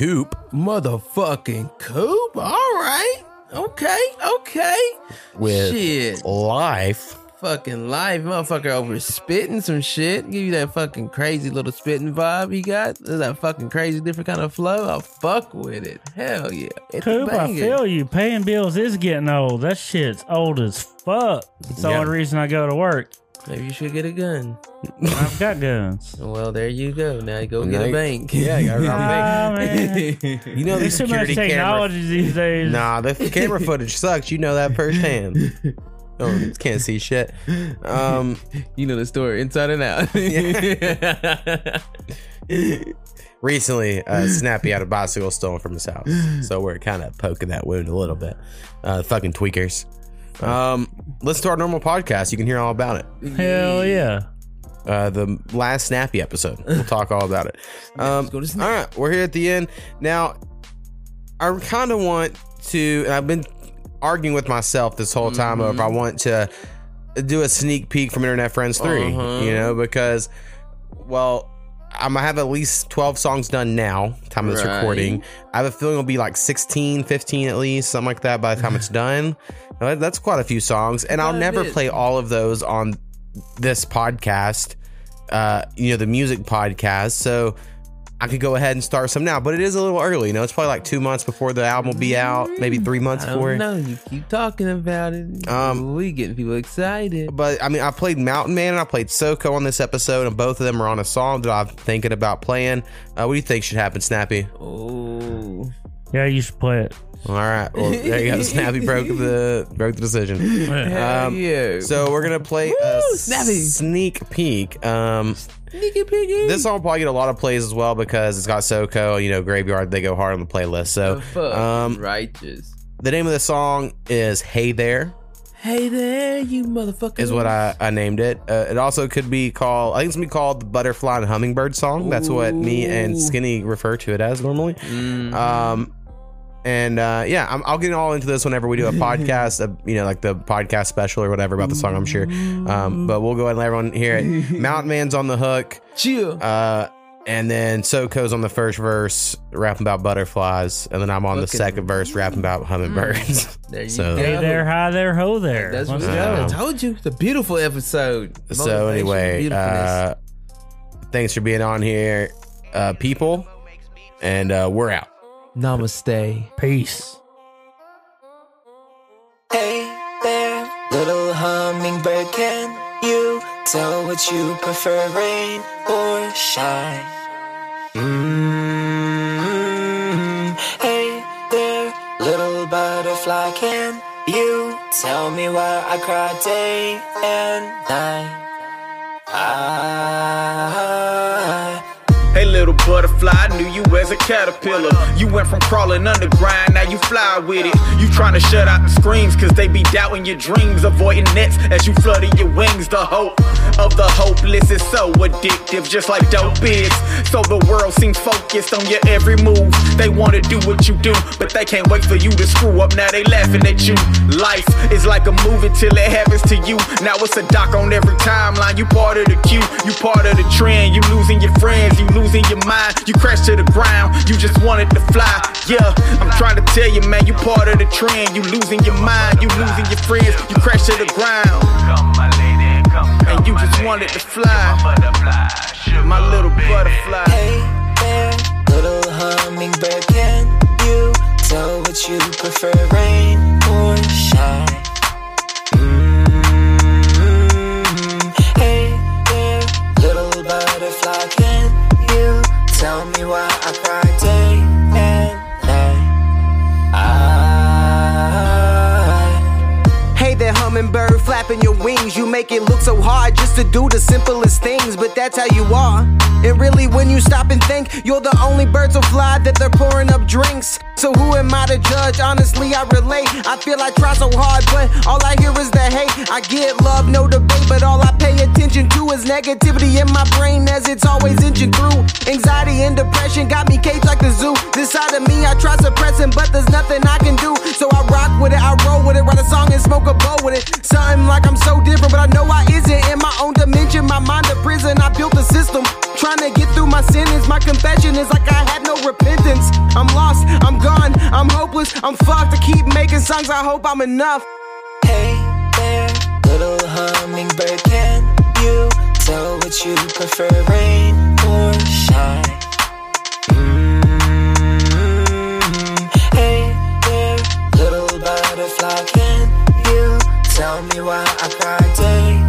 Coop. Motherfucking Coop. All right. Okay. Okay. With shit. life. Fucking life, motherfucker over spitting some shit. Give you that fucking crazy little spitting vibe he got. That fucking crazy different kind of flow. I'll fuck with it. Hell yeah. It's Coop, I banger. feel you. Paying bills is getting old. That shit's old as fuck. It's the Yeah. only reason I go to work. Maybe you should get a gun. I've got guns. Well, there you go. Now you go get a you- bank. Yeah, you gotta rob a bank. man. You know There's these too much security technology cameras. these days. Nah, the camera footage sucks. You know that firsthand. Oh, can't see shit. Um, you know the story inside and out. recently, uh, Snappy had a bicycle stolen from his house, so we're kind of poking that wound a little bit. Uh, fucking tweakers. Um, listen to our normal podcast. You can hear all about it. Hell yeah. Uh, the last Snappy episode. We'll talk all about it. Um, all right, we're here at the end now. I kind of want to, and I've been arguing with myself this whole time of I want to do a sneak peek from Internet Friends 3, Uh-huh. you know, because, well, I'm gonna have at least 12 songs done now, time of this Right. recording. I have a feeling it'll be like 16, 15 at least, something like that by the time it's done. That's quite a few songs, and I'll never play all of those on this podcast, uh, you know, the music podcast. So I could go ahead and start some now, but it is a little early. You know, it's probably like two months before the album will be out, maybe three months I before. don't. You keep talking about it. Um, we getting people excited. But I mean, I played Mountain Man and I played SoCo on this episode, and both of them are on a song that I'm thinking about playing. Uh, what do you think should happen, Snappy? Oh, Yeah, you should play it. all right. Well, there you go. Snappy broke the broke the decision. Hell yeah. So we're gonna play a Snappy. sneak peek. Um, Sneaky piggy. this song will probably get a lot of plays as well because it's got SoCo, you know, Graveyard. They go hard on the playlist. So, Fuck, um, righteous. the name of the song is "Hey There." Hey there, you motherfucker. is what I, I named it. Uh, it also could be called, I think it's gonna be called the Butterfly and Hummingbird song. That's what me and Skinny refer to it as normally. Um, and uh, yeah, I'm, I'll get all into this whenever we do a podcast, uh, you know, like the podcast special or whatever about the song, I'm sure. Um, but we'll go ahead and let everyone hear it. Mountain Man's on the hook. Chill. Uh, and then SoCo's on the first verse, rapping about butterflies. And then I'm on the Fucking- second verse, rapping about hummingbirds. There you so, go. Hey there, hi there, ho there. That's Let's what go. I told you. It's a beautiful episode. So Motivation, anyway, uh, thanks for being on here, uh, people, and uh, we're out. Namaste. Peace. Hey there, little hummingbird, can you tell what you prefer, rain or shine? mm Hey there, little butterfly, can you tell me why I cry day and night. I Hey little butterfly, I knew you as a caterpillar. You went from crawling underground, now you fly with it. You trying to shut out the screams, cause they be doubting your dreams, avoiding nets as you flutter your wings. The hope of the hopeless is so addictive, just like dope is. So the world seems focused on your every move. They wanna do what you do, but they can't wait for you to screw up. Now they laughing at you. Life is like a movie till it happens to you. Now it's a doc on every timeline. You part of the queue, you part of the trend. You losing your friends, you losing your mind. You crash to the ground, you just wanted to fly. Yeah, I'm trying to tell you, man, you part of the trend. You losing your mind, you losing your friends. You crash to the ground. And you just wanted to fly. My little butterfly. Hey there, little hummingbird, can you tell what you prefer, rain or shine? Mm-hmm. Hey there, little butterfly, tell me why I cry day and night? I Hey there, hummingbird, flapping your wings. You make it look so hard to do the simplest things, but that's how you are. And really, when you stop and think, you're the only bird to fly that they're pouring up drinks. So who am I to judge? Honestly, I relate. I feel I try so hard, but all I hear is the hate. I get love, no debate, but all I pay attention to is negativity in my brain as it's always inching through. Anxiety and depression got me caged like the zoo. This side of me, I try suppressing, but there's nothing I can do. So I rock with it, I roll with it, write a song and smoke a bowl with it. Something like I'm so different, but I know I isn't. In my own own dimension. My mind a prison, I built a system. Trying to get through my sentence. My confession is like I had no repentance. I'm lost, I'm gone, I'm hopeless, I'm fucked. I keep making songs, I hope I'm enough. Hey there, little hummingbird, can you tell what you prefer, rain or shine? Mm-hmm. Hey there, little butterfly, can you tell me why I cry day?